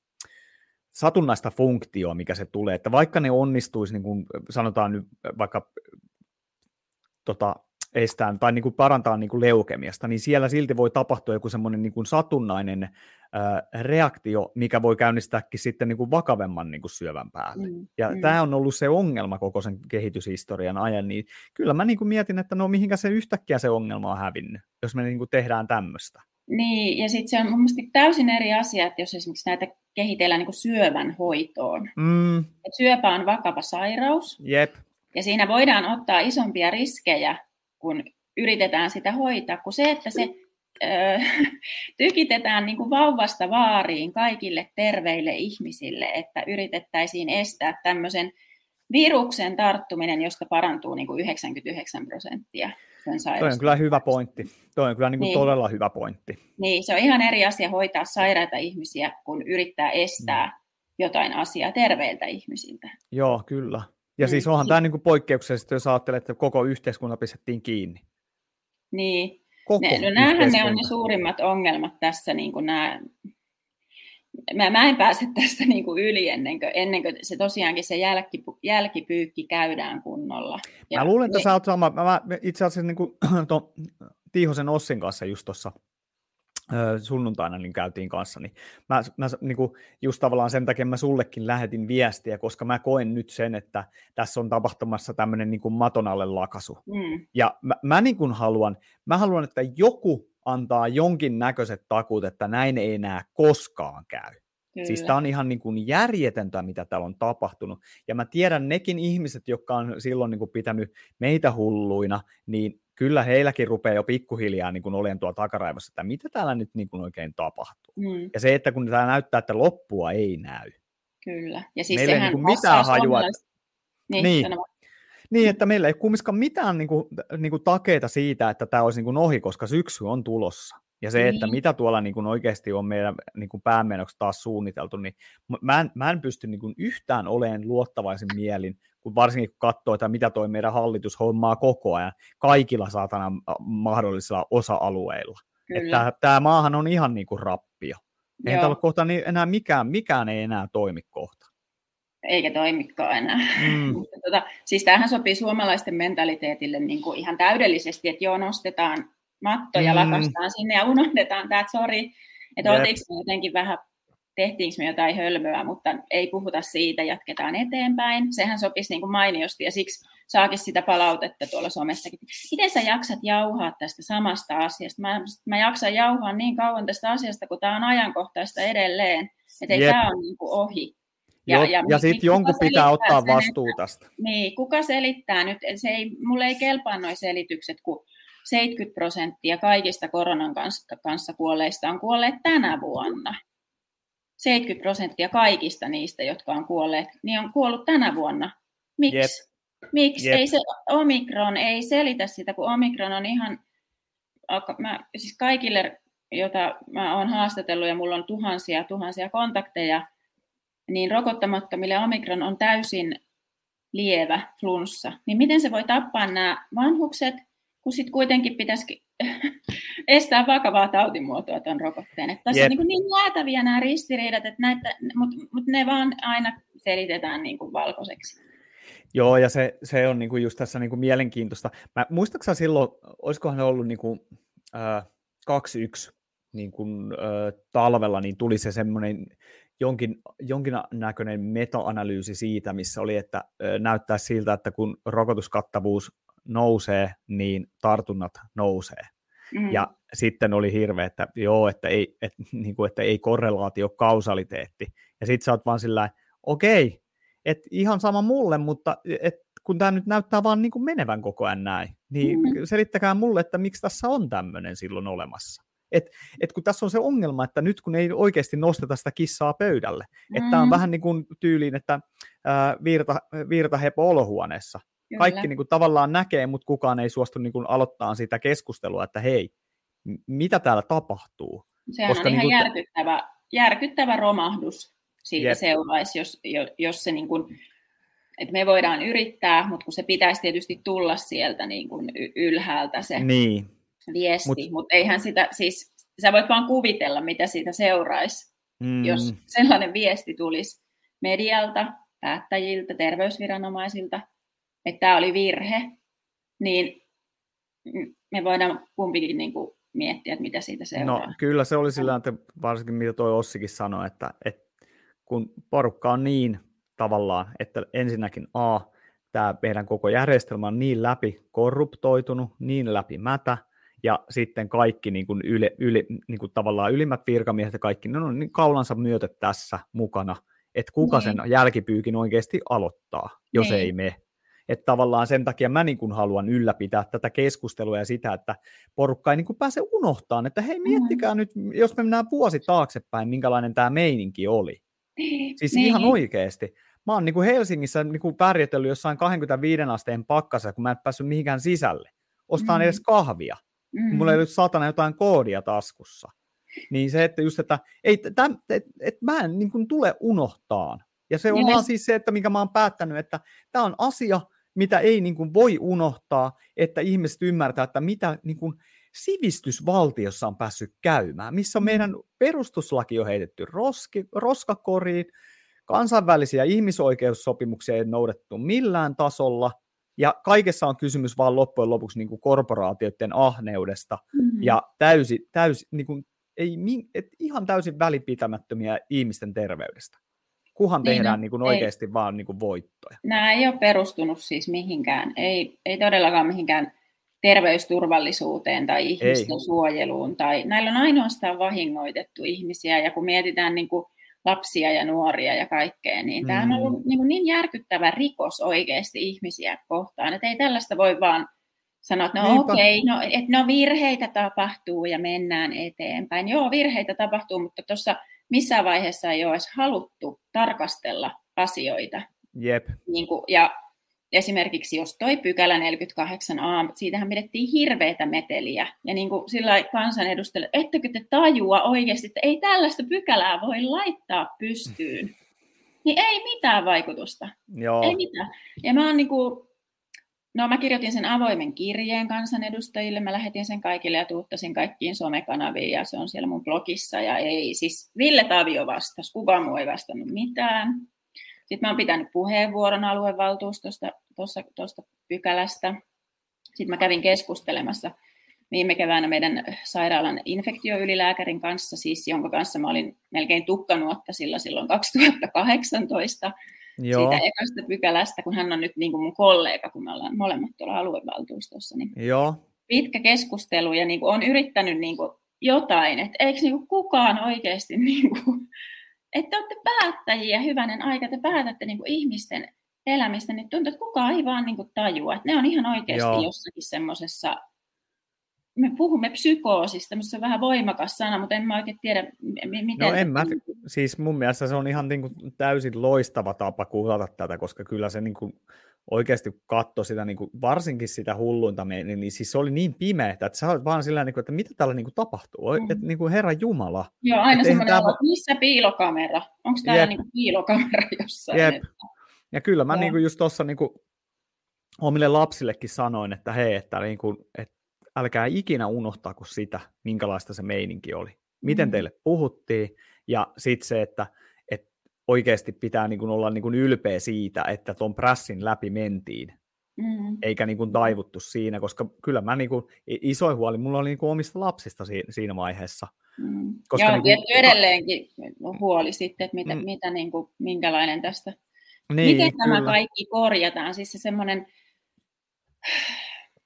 satunnaista funktioa, mikä se tulee, että vaikka ne onnistuisi, niin kuin sanotaan nyt vaikka tota, estää tai niin kuin parantaa niin kuin leukemiasta, niin siellä silti voi tapahtua joku semmoinen niin kuin satunnainen ää, reaktio, mikä voi käynnistääkin sitten niin kuin vakavemman niin kuin syövän päälle. Mm, ja mm. tämä on ollut se ongelma koko sen kehityshistorian ajan, niin kyllä mä niin kuin mietin, että no mihinkä se yhtäkkiä se ongelma on hävinnyt, jos me niin kuin tehdään tämmöistä. Niin, ja sitten se on mielestäni täysin eri asia, että jos esimerkiksi näitä kehitellään niin syövän hoitoon. Mm. Et syöpä on vakava sairaus, Jep. ja siinä voidaan ottaa isompia riskejä, kun yritetään sitä hoitaa, kuin se, että se öö, tykitetään niin kuin vauvasta vaariin kaikille terveille ihmisille, että yritettäisiin estää tämmöisen viruksen tarttuminen, josta parantuu niin kuin 99 prosenttia sen Toi on kyllä hyvä pointti. Toi on kyllä niin kuin niin. todella hyvä pointti. Niin, se on ihan eri asia hoitaa sairaita ihmisiä, kun yrittää estää mm. jotain asiaa terveiltä ihmisiltä. Joo, kyllä. Ja mm. siis onhan tämä niin kuin poikkeuksellisesti, jos ajattelee, että koko yhteiskunta pistettiin kiinni. Niin. Koko ne, no näähän ne on ne suurimmat ongelmat tässä, niin kuin nämä mä, mä en pääse tästä niin kuin yli ennen kuin, ennen kuin se tosiaankin se jälki, jälkipyykki käydään kunnolla. Ja, mä luulen, että niin. sä oot sama. Mä, mä itse asiassa niin kuin, to, Tiihosen Ossin kanssa just tuossa sunnuntaina niin käytiin kanssa, niin mä, mä niin kuin, just tavallaan sen takia mä sullekin lähetin viestiä, koska mä koen nyt sen, että tässä on tapahtumassa tämmöinen niin maton alle lakasu. Mm. Ja mä, mä niin kuin haluan, mä haluan, että joku antaa jonkin näköiset takut, että näin ei enää koskaan käy. Kyllä. Siis tämä on ihan niin kuin järjetöntä, mitä täällä on tapahtunut. Ja mä tiedän nekin ihmiset, jotka on silloin niin kuin pitänyt meitä hulluina, niin kyllä heilläkin rupeaa jo pikkuhiljaa niin olemaan tuolla takaraivossa, että mitä täällä nyt niin kuin oikein tapahtuu. Mm. Ja se, että kun tämä näyttää, että loppua ei näy. Kyllä. Ja siis Meillä ei niin kuin mitään hajua. Niin, niin. Niin, että meillä ei kumminkaan mitään niin kuin, niin kuin takeita siitä, että tämä olisi niin kuin ohi, koska syksy on tulossa. Ja se, niin. että mitä tuolla niin kuin oikeasti on meidän niin kuin päämenoksi taas suunniteltu, niin mä en, mä en pysty niin kuin yhtään oleen luottavaisin mielin, kun varsinkin kun katsoo, että mitä toi meidän hallitus hommaa koko ajan kaikilla saatana mahdollisilla osa-alueilla. Tämä maahan on ihan niin kuin rappio. Eihän täällä kohta niin enää mikään, mikään ei enää toimi kohta eikä toimikaan enää. Mm. Mutta tota, siis tämähän sopii suomalaisten mentaliteetille niin kuin ihan täydellisesti, että joo, nostetaan matto ja mm. lakastaan sinne ja unohdetaan tämä, että sori, että yep. oltiinko me jotenkin vähän, tehtiinkö me jotain hölmöä, mutta ei puhuta siitä, jatketaan eteenpäin. Sehän sopisi niin kuin mainiosti ja siksi saakin sitä palautetta tuolla somessakin. Miten sä jaksat jauhaa tästä samasta asiasta? Mä, mä jaksan jauhaa niin kauan tästä asiasta, kun tämä on ajankohtaista edelleen, että ei yep. tämä ole niin kuin ohi. Ja, ja, ja sitten jonkun pitää ottaa vastuu tästä. Niin, kuka selittää nyt? Se ei, mulle ei kelpaa nuo selitykset, kun 70 prosenttia kaikista koronan kanssa, kanssa kuolleista on kuolleet tänä vuonna. 70 prosenttia kaikista niistä, jotka on kuolleet, niin on kuollut tänä vuonna. Miksi? Yep. Miksi? Yep. Ei se Omikron ei selitä sitä, kun Omikron on ihan, mä, siis kaikille, joita mä oon haastatellut ja mulla on tuhansia tuhansia kontakteja, niin rokottamattomille Omikron on täysin lievä flunssa. Niin miten se voi tappaa nämä vanhukset, kun sitten kuitenkin pitäisi estää vakavaa tautimuotoa tuon rokotteen. Että tässä yep. on niin, niin jäätäviä nämä ristiriidat, mutta, mutta ne vaan aina selitetään niin kuin valkoiseksi. Joo, ja se, se on niin kuin just tässä niin kuin mielenkiintoista. Mä, muistaaksä silloin, olisikohan ne ollut niin kuin, äh, 2-1 niin kuin, äh, talvella, niin tuli se semmoinen jonkin, jonkinnäköinen meta-analyysi siitä, missä oli, että näyttää siltä, että kun rokotuskattavuus nousee, niin tartunnat nousee. Mm. Ja sitten oli hirveä, että joo, että ei, et, niin kuin, että ei korrelaatio kausaliteetti. Ja sitten sä oot vaan sillä okei, että ihan sama mulle, mutta et, kun tämä nyt näyttää vaan niin kuin menevän koko ajan näin, niin mm. selittäkää mulle, että miksi tässä on tämmöinen silloin olemassa. Et, et kun tässä on se ongelma, että nyt kun ei oikeasti nosteta sitä kissaa pöydälle, mm. että on vähän niin kuin tyyliin, että ää, virta, virta hepo olohuoneessa, Kyllä. Kaikki niin kuin, tavallaan näkee, mutta kukaan ei suostu niin kuin, aloittamaan sitä keskustelua, että hei, mitä täällä tapahtuu. Sehän Koska, on ihan niin kuin, järkyttävä, järkyttävä romahdus siitä yep. seuraisi, jos, jos se niin kuin, että me voidaan yrittää, mutta kun se pitäisi tietysti tulla sieltä niin kuin ylhäältä se niin. Viesti, mutta mut eihän sitä, siis sä voit vaan kuvitella, mitä siitä seuraisi, mm. jos sellainen viesti tulisi medialta, päättäjiltä, terveysviranomaisilta, että tämä oli virhe, niin me voidaan kumpikin niin kuin miettiä, että mitä siitä seuraa. No kyllä se oli sillä että varsinkin mitä tuo Ossikin sanoi, että, että kun porukka on niin tavallaan, että ensinnäkin A, tämä meidän koko järjestelmä on niin läpi korruptoitunut, niin läpi mätä, ja sitten kaikki niin kuin yle, yle, niin kuin tavallaan ylimmät virkamiehet ja kaikki, ne on niin kaulansa myötä tässä mukana, että kuka niin. sen jälkipyykin oikeasti aloittaa, jos niin. ei me. Että tavallaan sen takia mä niin kuin haluan ylläpitää tätä keskustelua ja sitä, että porukka ei niin kuin pääse unohtamaan, että hei miettikää mm. nyt, jos me mennään vuosi taaksepäin, minkälainen tämä meininki oli. Siis niin. ihan oikeasti. Mä oon niin kuin Helsingissä niin kuin pärjätellyt jossain 25 asteen pakkassa, kun mä en päässyt mihinkään sisälle. Ostaan mm. edes kahvia. Mm. Mulla ei ollut satana jotain koodia taskussa. Niin se, että just, että ei, täm, et, et mä en niin kuin tule unohtaan. Ja se on vaan siis se, että mikä mä oon päättänyt, että tämä on asia, mitä ei niin kuin voi unohtaa, että ihmiset ymmärtää, että mitä niin kuin sivistysvaltiossa on päässyt käymään, missä on mm. meidän perustuslaki on heitetty roski, roskakoriin, kansainvälisiä ihmisoikeussopimuksia ei noudattu millään tasolla, ja kaikessa on kysymys vaan loppujen lopuksi niin kuin korporaatioiden ahneudesta, mm-hmm. ja täysi, täysi, niin kuin, ei, et ihan täysin välipitämättömiä ihmisten terveydestä kuhan niin tehdään no, niin kuin oikeasti ei, vaan niin kuin voittoja. Nämä ei ole perustunut siis mihinkään, ei, ei todellakaan mihinkään terveysturvallisuuteen tai ihmisten ei. suojeluun. Tai, näillä on ainoastaan vahingoitettu ihmisiä, ja kun mietitään niin kuin lapsia ja nuoria ja kaikkea, niin mm. tämä on ollut niin, niin järkyttävä rikos oikeasti ihmisiä kohtaan, että ei tällaista voi vaan sanoa, että no okei, okay, no, että no virheitä tapahtuu ja mennään eteenpäin. Joo, virheitä tapahtuu, mutta tuossa missään vaiheessa ei ole edes haluttu tarkastella asioita. Jep. Niin kuin, ja esimerkiksi jos toi pykälä 48a, siitähän pidettiin hirveitä meteliä. Ja niin kuin sillä kansanedustajille, ettekö te tajua oikeasti, että ei tällaista pykälää voi laittaa pystyyn. Niin ei mitään vaikutusta. Joo. Ei mitään. Ja mä oon niin kuin, No mä kirjoitin sen avoimen kirjeen kansanedustajille, mä lähetin sen kaikille ja tuuttasin kaikkiin somekanaviin ja se on siellä mun blogissa ja ei, siis Ville Tavio vastasi, kukaan muu ei vastannut mitään. Sitten mä oon pitänyt puheenvuoron aluevaltuustosta tuosta pykälästä. Sitten mä kävin keskustelemassa viime keväänä meidän sairaalan infektioylilääkärin kanssa, siis jonka kanssa mä olin melkein tukkanuotta sillä silloin 2018. Joo. siitä ekasta pykälästä, kun hän on nyt niin kuin mun kollega, kun me ollaan molemmat tuolla aluevaltuustossa. Niin Joo. Pitkä keskustelu ja niin kuin on yrittänyt niin kuin jotain, että eikö niin kuin kukaan oikeasti, niin kuin, että te olette päättäjiä, hyvänen aika, te päätätte niin kuin ihmisten elämistä, niin tuntuu, että kukaan ei vaan niin kuin tajua, että ne on ihan oikeasti Joo. jossakin semmoisessa me puhumme psykoosista, missä on vähän voimakas sana, mutta en mä oikein tiedä, miten... No en mä, siis mun mielestä se on ihan niin kuin täysin loistava tapa kuvata tätä, koska kyllä se niin kuin oikeasti katsoi sitä, niin kuin, varsinkin sitä hulluinta, niin, niin siis se oli niin pimeä, että sä olet vaan sillä niin kuin, että mitä täällä niin kuin tapahtuu, mm. että niin kuin Herra Jumala. Joo, aina semmoinen, tämä... missä piilokamera? Onko täällä niin kuin piilokamera jossain? Jep. Että... Ja kyllä mä niin kuin just tuossa niin kuin omille lapsillekin sanoin, että hei, että, niin kuin, että älkää ikinä unohtako sitä, minkälaista se meininki oli. Miten mm. teille puhuttiin, ja sitten se, että oikeasti pitää niin kuin olla niin kuin ylpeä siitä, että tuon prässin läpi mentiin, mm. eikä niin kuin taivuttu siinä, koska kyllä mä niin kuin, isoin huoli mulla oli niin kuin omista lapsista siinä vaiheessa. Mm. Koska Joo, niin kuin, edelleenkin huoli sitten, että mitä, mm. mitä niin kuin, minkälainen tästä, niin, miten kyllä. tämä kaikki korjataan, siis se semmoinen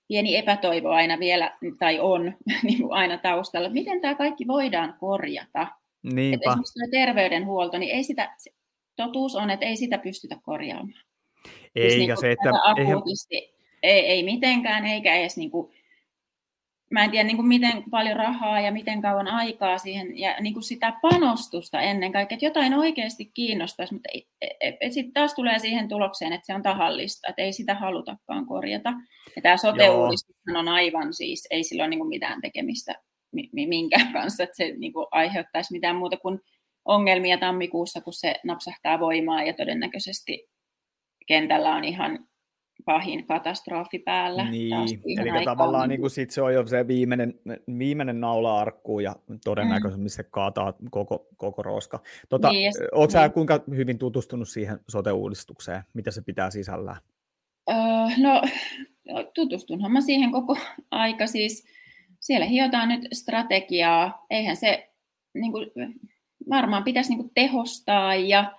pieni epätoivo aina vielä, tai on niin kuin aina taustalla, miten tämä kaikki voidaan korjata, Niinpä. Että esimerkiksi terveydenhuolto, niin ei sitä, totuus on, että ei sitä pystytä korjaamaan. Ei, siis niin se, että... Akuutisti, ei, ei mitenkään, eikä edes niin kuin, mä en tiedä niin kuin miten paljon rahaa ja miten kauan aikaa siihen, ja niin kuin sitä panostusta ennen kaikkea, että jotain oikeasti kiinnostaisi, mutta sitten taas tulee siihen tulokseen, että se on tahallista, että ei sitä halutakaan korjata. Ja tämä sote-uudistus on aivan siis, ei sillä ole niin kuin mitään tekemistä minkään kanssa, että se niin kuin aiheuttaisi mitään muuta kuin ongelmia tammikuussa, kun se napsahtaa voimaan ja todennäköisesti kentällä on ihan pahin katastrofi päällä. Niin, eli aikaan. tavallaan niin kuin sit se on jo se viimeinen, viimeinen naula arkkuun ja todennäköisesti mm. se kaataa koko, koko roska. Tota, niin, Oletko niin. kuinka hyvin tutustunut siihen sote-uudistukseen? Mitä se pitää sisällään? Öö, no, tutustunhan mä siihen koko aika. Siis siellä hiotaan nyt strategiaa. Eihän se, niin kuin, varmaan pitäisi niin kuin tehostaa ja,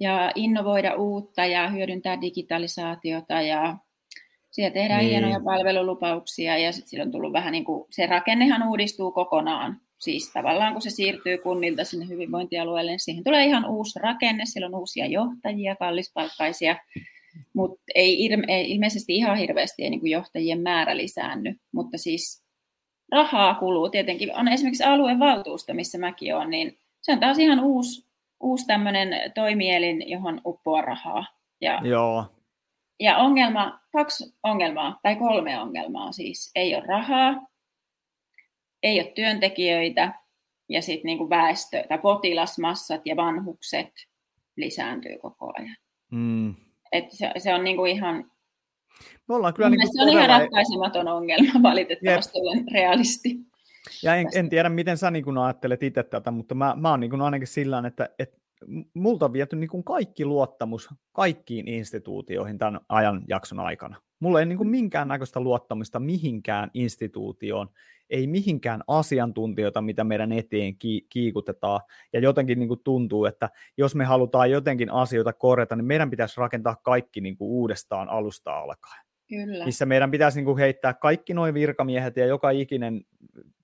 ja innovoida uutta ja hyödyntää digitalisaatiota ja siellä tehdään niin. hienoja palvelulupauksia ja sitten sillä on tullut vähän niin kuin, se rakennehan uudistuu kokonaan. Siis tavallaan kun se siirtyy kunnilta sinne hyvinvointialueelle, niin siihen tulee ihan uusi rakenne, siellä on uusia johtajia, kallispalkkaisia, mutta ei, ei ilmeisesti ihan hirveästi ei niin kuin johtajien määrä lisäänny, mutta siis rahaa kuluu tietenkin. On esimerkiksi aluevaltuusto, missä mäkin olen, niin se on taas ihan uusi, uusi tämmöinen toimielin, johon uppoaa rahaa. Ja, Joo. ja ongelma, kaksi ongelmaa, tai kolme ongelmaa siis. Ei ole rahaa, ei ole työntekijöitä, ja sitten niin väestö, tai potilasmassat ja vanhukset lisääntyy koko ajan. Mm. Et se, se on niin kuin ihan me ollaan kyllä niin se on ihan ratkaisematon ongelma, valitettavasti Jep. olen realisti. Ja en, en tiedä, miten sä niin ajattelet itse tätä, mutta mä, mä oon niin ainakin sillä että, että multa on viety niin kaikki luottamus kaikkiin instituutioihin tämän ajan jakson aikana. Mulla ei niin minkäännäköistä luottamusta mihinkään instituutioon, ei mihinkään asiantuntijoita, mitä meidän eteen ki- kiikutetaan. Ja jotenkin niin kuin tuntuu, että jos me halutaan jotenkin asioita korjata, niin meidän pitäisi rakentaa kaikki niin kuin uudestaan alusta alkaen. Kyllä. Missä meidän pitäisi niin kuin heittää kaikki nuo virkamiehet ja joka ikinen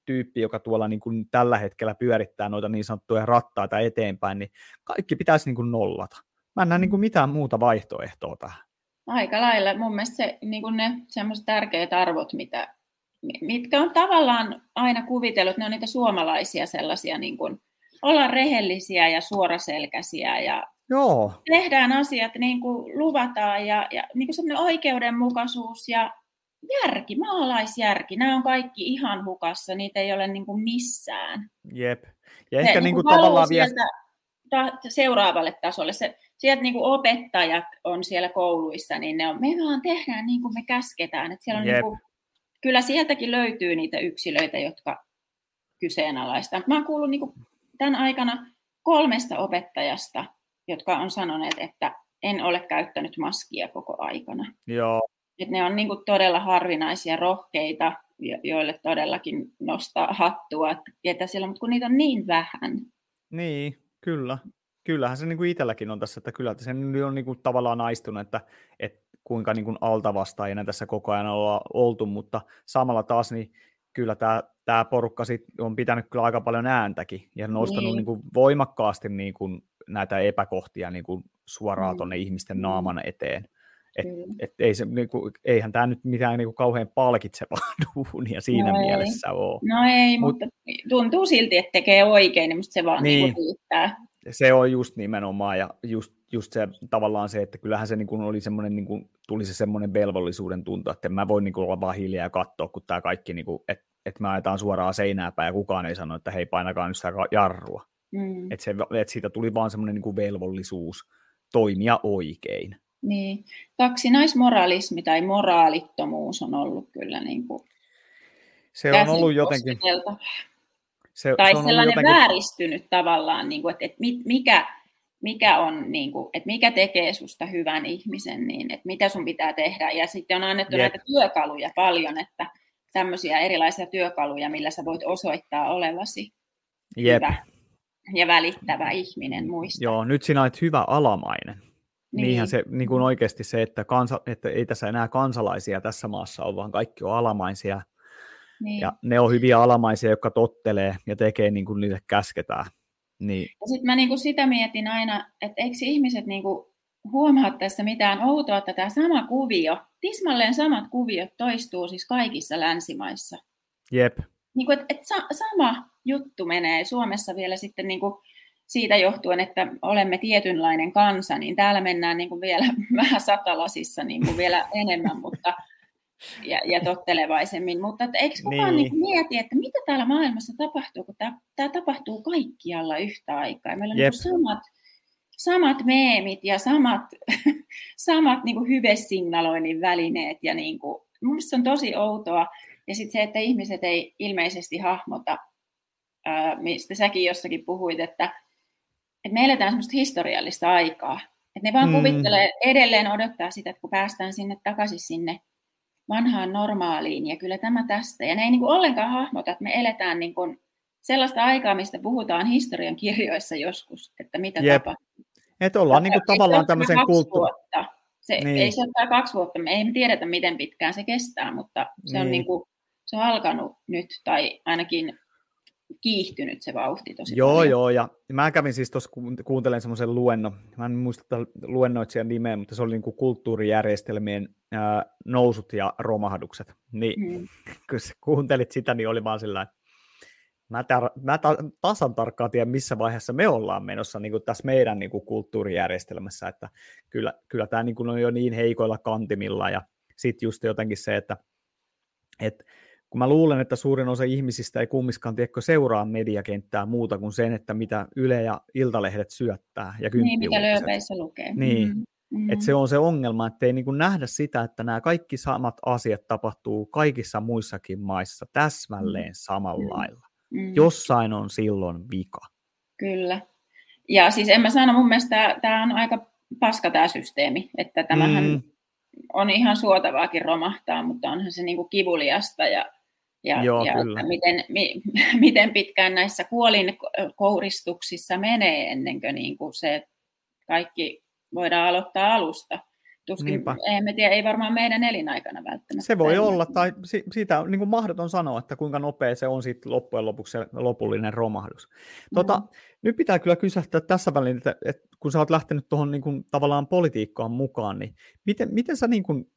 tyyppi, joka tuolla niin kuin tällä hetkellä pyörittää noita niin sanottuja rattaita eteenpäin, niin kaikki pitäisi niin kuin nollata. Mä en näe niin kuin mitään muuta vaihtoehtoa tähän. Aika lailla. Mun mielestä se, niin kuin ne semmoiset tärkeät arvot, mitä, mitkä on tavallaan aina kuvitellut, ne on niitä suomalaisia sellaisia, niin kuin, olla rehellisiä ja suoraselkäisiä ja Joo. tehdään asiat niin kuin luvataan ja, ja niin kuin semmoinen oikeudenmukaisuus ja järki, maalaisjärki, nämä on kaikki ihan hukassa, niitä ei ole niin kuin missään. Jep. Ja ehkä se, niin kuin niinku tavallaan vielä... Ta- seuraavalle tasolle. Se, sieltä niin kuin opettajat on siellä kouluissa, niin ne on, me vaan tehdään niin kuin me käsketään. Että siellä on niin kuin, kyllä sieltäkin löytyy niitä yksilöitä, jotka kyseenalaista. Mä oon kuullut niin tämän aikana kolmesta opettajasta, jotka on sanoneet, että en ole käyttänyt maskia koko aikana. Joo. Et ne on niin kuin todella harvinaisia, rohkeita, joille todellakin nostaa hattua, että ketä siellä mutta kun niitä on niin vähän. Niin, kyllä. Kyllähän se niin kuin itselläkin on tässä, että kyllä se on niin kuin tavallaan naistunut, että, että kuinka niin kuin altavastaajina tässä koko ajan ollaan oltu, mutta samalla taas niin kyllä tämä, tämä porukka sit on pitänyt kyllä aika paljon ääntäkin ja nostanut niin. Niin kuin voimakkaasti niin kuin näitä epäkohtia niin kuin suoraan mm. tuonne ihmisten naaman eteen. Et, et ei se, niinku, eihän tämä nyt mitään niinku kauhean palkitsevaa duunia siinä no mielessä ei. ole. No ei, Mut, mutta tuntuu silti, että tekee oikein, niin se vaan niin. niinku riittää. Se on just nimenomaan, ja just, just se tavallaan se, että kyllähän se niinku oli semmoinen, niinku, tuli se semmoinen velvollisuuden tunto, että mä voin niinku olla vaan hiljaa ja katsoa, kun tämä kaikki, niinku, että et me ajetaan suoraan seinää päin ja kukaan ei sano, että hei painakaa nyt sitä jarrua. Mm. Että et siitä tuli vaan semmoinen niinku velvollisuus toimia oikein. Niin, kaksinaismoralismi tai moraalittomuus on ollut kyllä niin kuin se on ollut jotenkin... Se, tai se on sellainen jotenkin... vääristynyt tavallaan, niin kuin, että, että mikä, mikä, on, niin kuin, että mikä tekee susta hyvän ihmisen, niin että mitä sun pitää tehdä. Ja sitten on annettu Jep. näitä työkaluja paljon, että tämmöisiä erilaisia työkaluja, millä sä voit osoittaa olevasi Jep. hyvä ja välittävä ihminen muista. Joo, nyt sinä olet hyvä alamainen. Niin. Niinhän se niin kuin oikeasti se, että, kansa, että ei tässä enää kansalaisia tässä maassa ole, vaan kaikki on alamaisia. Niin. Ja ne on hyviä alamaisia, jotka tottelee ja tekee niin kuin niille käsketään. Niin. Sitten mä niin kuin sitä mietin aina, että eikö ihmiset niin kuin huomaa tässä mitään outoa, että tämä sama kuvio, tismalleen samat kuviot toistuu siis kaikissa länsimaissa. Jep. Niin kuin, että, että sa- sama juttu menee Suomessa vielä sitten niin kuin siitä johtuen, että olemme tietynlainen kansa, niin täällä mennään niin kuin vielä vähän satalasissa niin kuin vielä enemmän mutta, ja, ja tottelevaisemmin. Mutta että eikö kukaan niin. Niin mieti, että mitä täällä maailmassa tapahtuu, kun tämä, tämä tapahtuu kaikkialla yhtä aikaa. Ja meillä on niin samat, samat meemit ja samat, samat niin kuin hyvesignaloinnin välineet. Ja niin kuin, minusta se on tosi outoa. Ja sitten se, että ihmiset ei ilmeisesti hahmota, ää, mistä säkin jossakin puhuit, että että me eletään semmoista historiallista aikaa. Että ne vaan mm. kuvittelee, edelleen odottaa sitä, että kun päästään sinne takaisin sinne vanhaan normaaliin, ja kyllä tämä tästä. Ja ne ei niin kuin ollenkaan hahmota, että me eletään niin kuin sellaista aikaa, mistä puhutaan historian kirjoissa joskus, että mitä Jep. tapahtuu. Että ollaan niin kuin tavallaan tämmöisen kulttuurin. Se, niin. Ei se ole kaksi vuotta, me ei tiedetä miten pitkään se kestää, mutta se niin. on, niin kuin, se on alkanut nyt, tai ainakin kiihtynyt se vauhti tosi Joo, paljon. joo, ja mä kävin siis tuossa, kuuntelen semmoisen luennon, mä en muista luennoitsijan nimeä, mutta se oli niin kuin kulttuurijärjestelmien ää, nousut ja romahdukset. Niin hmm. kun sä kuuntelit sitä, niin oli vaan sillä mä, tar- mä ta- tasan tarkkaan tiedän, missä vaiheessa me ollaan menossa niin tässä meidän niin kulttuurijärjestelmässä, että kyllä, kyllä tämä niin on jo niin heikoilla kantimilla, ja sitten just jotenkin se, että, että kun mä luulen, että suurin osa ihmisistä ei kummiskaan tiedäkö seuraa mediakenttää muuta kuin sen, että mitä Yle ja Iltalehdet syöttää. Ja niin, mikä lööpeissä lukee. Niin, mm-hmm. mm-hmm. että se on se ongelma, että ei niin kuin nähdä sitä, että nämä kaikki samat asiat tapahtuu kaikissa muissakin maissa täsmälleen mm-hmm. samalla lailla. Mm-hmm. Jossain on silloin vika. Kyllä. Ja siis en mä sano, mun mielestä tämä on aika paska tämä systeemi, että tämähän mm. on ihan suotavaakin romahtaa, mutta onhan se niinku kivuliasta ja ja, Joo, ja kyllä. Että miten, mi, miten pitkään näissä kuolin kouristuksissa menee ennen kuin, niin kuin se kaikki voidaan aloittaa alusta. Tuskin, emme tiedä, ei varmaan meidän elinaikana välttämättä. Se voi olla, tai si, siitä on niin kuin mahdoton sanoa, että kuinka nopea se on sitten loppujen lopuksi se lopullinen romahdus. Tota, mm. Nyt pitää kyllä kysähtää tässä väliin, että, että kun sä oot lähtenyt tuohon niin kuin, tavallaan politiikkaan mukaan, niin miten, miten sä niin kuin,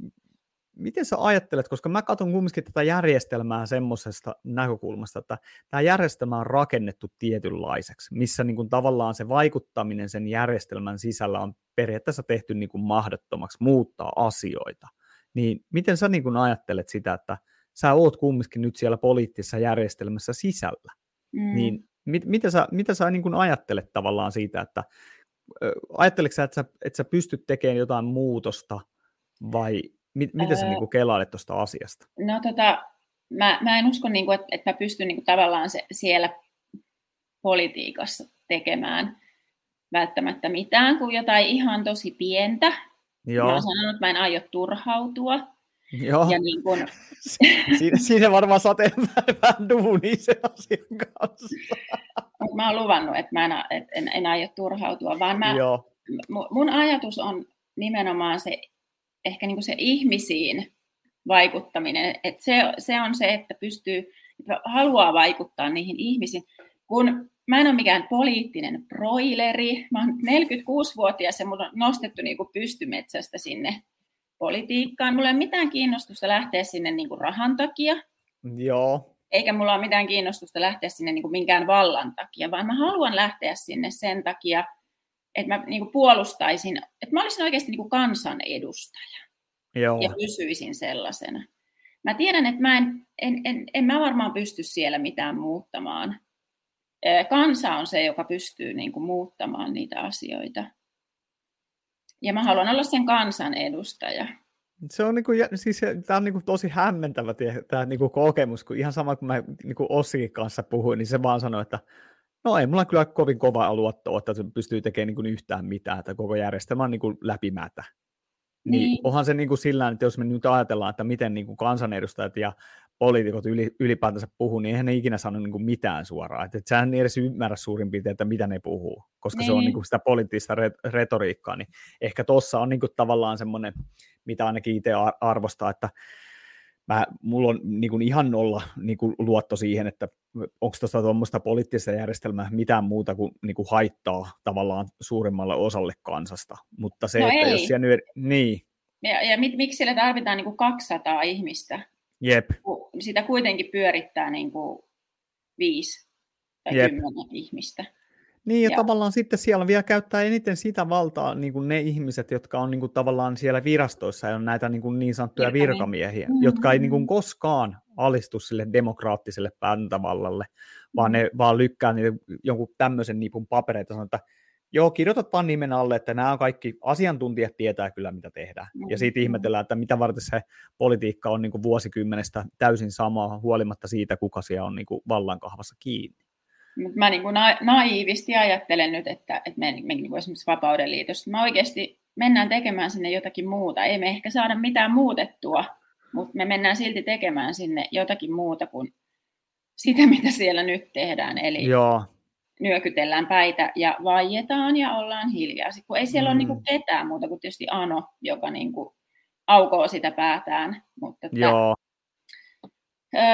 miten sä ajattelet, koska mä katson kumminkin tätä järjestelmää semmoisesta näkökulmasta, että tämä järjestelmä on rakennettu tietynlaiseksi, missä niin kuin tavallaan se vaikuttaminen sen järjestelmän sisällä on periaatteessa tehty niin kuin mahdottomaksi muuttaa asioita. Niin miten sä niin kuin ajattelet sitä, että sä oot kumminkin nyt siellä poliittisessa järjestelmässä sisällä, mm. niin mit, mitä sä, mitä sä niin kuin ajattelet tavallaan siitä, että ajatteletko sä, että sä, että sä pystyt tekemään jotain muutosta vai Mit, miten sä niin kelailet tuosta asiasta? No tota, mä, mä en usko, niin kuin, että, että mä pystyn niin kuin, tavallaan se, siellä politiikassa tekemään välttämättä mitään kuin jotain ihan tosi pientä. Joo. Mä oon sanonut, että mä en aio turhautua. Joo. Ja niin kun... siinä, siinä varmaan satee vähän duunia se asian kanssa. Mä oon luvannut, että mä en, en, en aio turhautua, vaan mä, Joo. mun ajatus on nimenomaan se ehkä niin kuin se ihmisiin vaikuttaminen, että se, se on se, että pystyy, että haluaa vaikuttaa niihin ihmisiin. Kun mä en ole mikään poliittinen broileri, mä oon 46-vuotias ja mulla on nostettu niin kuin pystymetsästä sinne politiikkaan. Mulla ei ole mitään kiinnostusta lähteä sinne niin kuin rahan takia. Joo. Eikä mulla ole mitään kiinnostusta lähteä sinne niin kuin minkään vallan takia, vaan mä haluan lähteä sinne sen takia, että mä niin kuin puolustaisin, että mä olisin oikeasti niin kuin kansanedustaja. Joo. Ja pysyisin sellaisena. Mä tiedän, että mä en, en, en, en mä varmaan pysty siellä mitään muuttamaan. Kansa on se, joka pystyy niin kuin, muuttamaan niitä asioita. Ja mä haluan olla sen kansan edustaja. Se on, niinku, siis, tämä on niinku tosi hämmentävä tämä niinku kokemus, kun ihan sama kuin mä niinku Ossi kanssa puhuin, niin se vaan sanoi, että no ei mulla kyllä kovin kova luotto, että se pystyy tekemään niinku yhtään mitään, että koko järjestelmä on niinku läpimätä. Niin, niin onhan se niin kuin sillä että jos me nyt ajatellaan, että miten niin kuin kansanedustajat ja poliitikot yli, ylipäätänsä puhuu, niin eihän ne ikinä sano niin kuin mitään suoraan. Että et sähän ei edes ymmärrä suurin piirtein, että mitä ne puhuu, koska niin. se on niin kuin sitä poliittista retoriikkaa. Niin ehkä tuossa on niin kuin tavallaan semmoinen, mitä ainakin itse arvostaa, että mä, mulla on niin kuin ihan nolla niin kuin luotto siihen, että onko tuosta tuommoista poliittista järjestelmää mitään muuta kuin, niin kuin haittaa tavallaan suurimmalle osalle kansasta. Mutta se, no että ei. jos siellä nyt... Niin. Ja, ja mit, miksi siellä tarvitaan niin kuin 200 ihmistä? Jep. Sitä kuitenkin pyörittää niin kuin viisi tai Jep. kymmenen ihmistä. Niin, ja, ja tavallaan sitten siellä vielä käyttää eniten sitä valtaa niin kuin ne ihmiset, jotka on niin kuin tavallaan siellä virastoissa ja on näitä niin, kuin niin sanottuja Virkamiehiä. virkamiehiä, mm-hmm. jotka ei niin kuin koskaan alistu sille demokraattiselle päätäntävallalle, vaan ne vaan lykkää niitä jonkun tämmöisen nipun papereita ja että joo, kirjoitat vaan nimen alle, että nämä kaikki, asiantuntijat tietää kyllä, mitä tehdään. Ja siitä Mm-hmm. ihmetellään, että mitä varten se politiikka on niin kuin vuosikymmenestä täysin samaa, huolimatta siitä, kuka siellä on niin kuin vallankahvassa kiinni. Mut mä niin kuin na- naiivisti ajattelen nyt, että, että me, me niin kuin esimerkiksi Vapauden liitossa, me oikeasti mennään tekemään sinne jotakin muuta. Ei me ehkä saada mitään muutettua, mutta me mennään silti tekemään sinne jotakin muuta kuin sitä, mitä siellä nyt tehdään. Eli Joo, nyökytellään päitä ja vaietaan ja ollaan hiljaa. Sitten kun ei siellä mm. ole niin kuin ketään muuta kuin tietysti Ano, joka niin kuin aukoo sitä päätään. Mutta että, joo,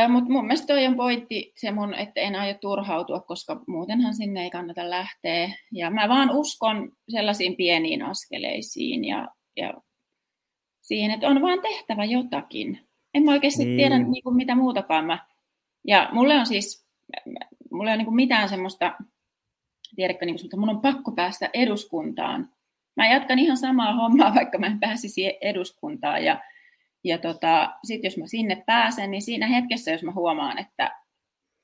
mutta mun mielestä toi on pointti, se mun, että en aio turhautua, koska muutenhan sinne ei kannata lähteä. Ja mä vaan uskon sellaisiin pieniin askeleisiin ja, ja siihen, että on vaan tehtävä jotakin. En mä oikeasti Niin. tiedä niin kuin mitä muutakaan mä. Ja mulle on siis, mulle on niin kuin mitään semmoista, tiedätkö, niin kuin, että mun on pakko päästä eduskuntaan. Mä jatkan ihan samaa hommaa, vaikka mä en pääsisi eduskuntaan. Ja, ja tota, sitten jos mä sinne pääsen, niin siinä hetkessä, jos mä huomaan, että,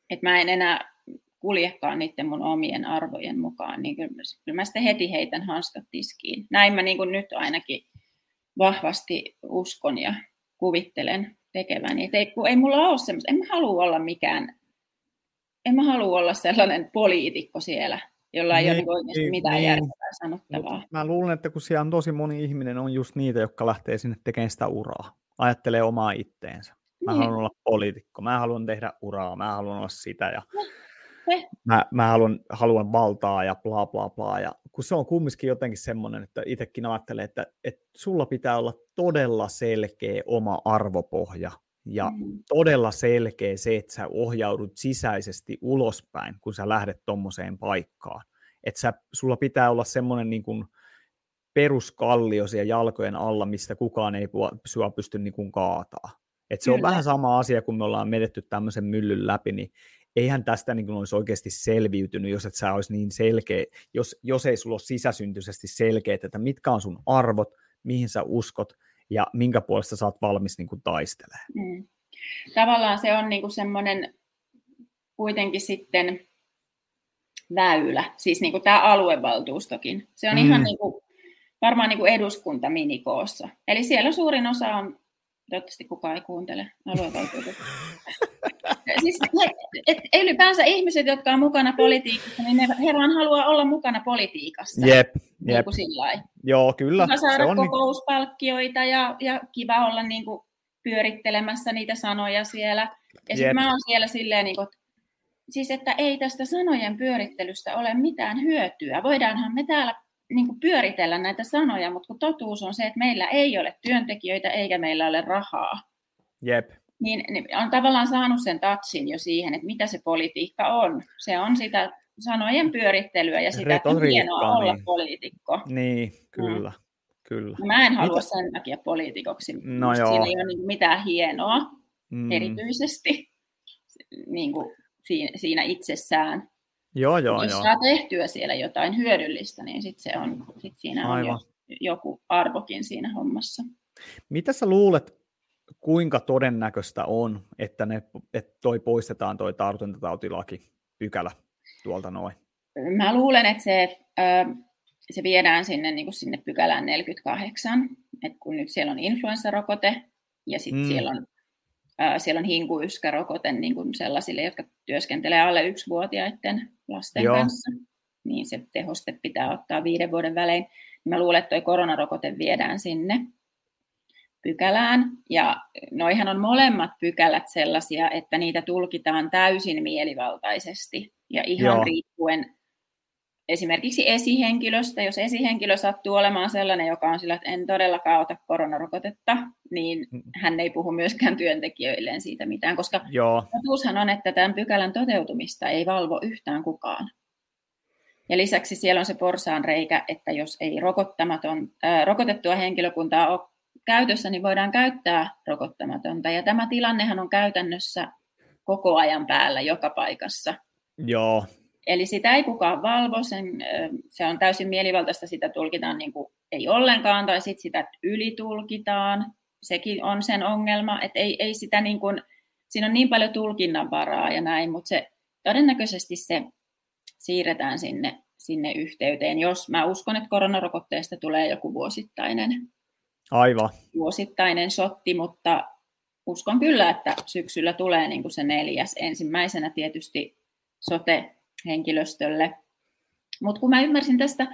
että mä en enää kuljekaan niiden mun omien arvojen mukaan, niin kyllä, mä- kyllä mä sitten heti heitän hanskat tiskiin. Näin mä niin kuin nyt ainakin vahvasti uskon ja kuvittelen tekeväni. Et ei, kun ei mulla ole semmoista, en mä halua olla mikään, en mä halua olla sellainen poliitikko siellä, jolla ei ole Niin, niin oikeasti niin, mitään niin. järkevää sanottavaa. Mut mä luulen, että kun siellä on tosi moni ihminen, on just niitä, jotka lähtee sinne tekemään sitä uraa. Ajattelee omaa itteensä. Mä Niin. haluan olla poliitikko, mä haluan tehdä uraa, mä haluan olla sitä ja Se. mä, mä haluan, haluan valtaa ja bla bla bla. Ja kun se on kumminkin jotenkin semmoinen, että itsekin ajattelee, että, että sulla pitää olla todella selkeä oma arvopohja ja Mm. todella selkeä se, että sä ohjaudut sisäisesti ulospäin, kun sä lähdet tommoseen paikkaan. Että sä, sulla pitää olla semmoinen niin kuin peruskallio siellä jalkojen alla, mistä kukaan ei sua pysty niin kuin kaataa. Et se on Kyllä. vähän sama asia, kun me ollaan menetty tämmöisen myllyn läpi, niin eihän tästä niin kuin olisi oikeasti selviytynyt, jos et sä olisi niin selkeä, jos, jos ei sulla ole sisäsyntyisesti selkeä, että mitkä on sun arvot, mihin sä uskot ja minkä puolesta sä oot valmis niin kuin taistelemaan. Mm. Tavallaan se on niinku semmoinen kuitenkin sitten väylä, siis niinku tämä aluevaltuustokin. Se on mm. ihan Mm. niinku, varmaan niinku eduskunta minikoossa. Eli siellä suurin osa on, toivottavasti kukaan ei kuuntele aluevaltuutettu. siis, et, ylipäänsä ihmiset, jotka on mukana politiikassa, niin ne, he vaan haluaa olla mukana politiikassa. Jep, Niin jep. kuin sillä lailla. Joo, kyllä. Kiva saada Se on niin, kokouspalkkioita ja, ja kiva olla niin kuin pyörittelemässä niitä sanoja siellä. Ja sitten mä oon siellä silleen, niin kuin, siis että ei tästä sanojen pyörittelystä ole mitään hyötyä. Voidaanhan me täällä niin kuin pyöritellä näitä sanoja, mutta kun totuus on se, että meillä ei ole työntekijöitä eikä meillä ole rahaa. jep. Niin, niin on tavallaan saanut sen tatsin jo siihen, että mitä se politiikka on. Se on sitä sanojen pyörittelyä ja sitä, että on Retoriikkaa, hienoa olla niin. poliitikko. Niin, kyllä. kyllä. Mä en halua Mitä? sen takia poliitikoksi. No joo. Siinä ei ole niin mitään hienoa mm. erityisesti niin kuin siinä, siinä itsessään. Joo, joo, Jos joo. saa tehtyä siellä jotain hyödyllistä, niin sit se on, sit siinä Aivan. on jo, joku arvokin siinä hommassa. Mitä sä luulet, kuinka todennäköistä on, että, ne, että toi poistetaan toi tartuntatautilaki pykälä tuolta noin? Mä luulen, että se, se viedään sinne, niin kuin sinne pykälään 48, että kun nyt siellä on influenssarokote ja sitten mm. siellä on siellä on hinkuyskärokote niin kuin sellaisille, jotka työskentelee alle yksivuotiaiden lasten Joo. kanssa. Niin se tehoste pitää ottaa viiden vuoden välein. Mä luulen, että tuo koronarokote viedään sinne pykälään. Ja noihan on molemmat pykälät sellaisia, että niitä tulkitaan täysin mielivaltaisesti. Ja ihan Joo. riippuen esimerkiksi esihenkilöstä, jos esihenkilö sattuu olemaan sellainen, joka on sillä, että en todellakaan ota koronarokotetta, niin mm. hän ei puhu myöskään työntekijöilleen siitä mitään, koska Joo. totuushan on, että tämän pykälän toteutumista ei valvo yhtään kukaan. Ja lisäksi siellä on se porsaan reikä, että jos ei rokottamaton, ää, rokotettua henkilökuntaa ole käytössä, niin voidaan käyttää rokottamatonta. Ja tämä tilannehan on käytännössä koko ajan päällä joka paikassa. Joo, Eli sitä ei kukaan valvo, sen, se on täysin mielivaltaista, sitä tulkitaan niin kuin ei ollenkaan, tai sitten sitä ylitulkitaan. Sekin on sen ongelma, että ei, ei sitä niin kuin, siinä on niin paljon tulkinnanvaraa ja näin, mutta se, todennäköisesti se siirretään sinne, sinne yhteyteen, jos mä uskon, että koronarokotteesta tulee joku vuosittainen. Aivan. Vuosittainen sotti, mutta uskon kyllä, että syksyllä tulee niin kuin se neljäs. Ensimmäisenä tietysti sote henkilöstölle. Mutta kun mä ymmärsin tästä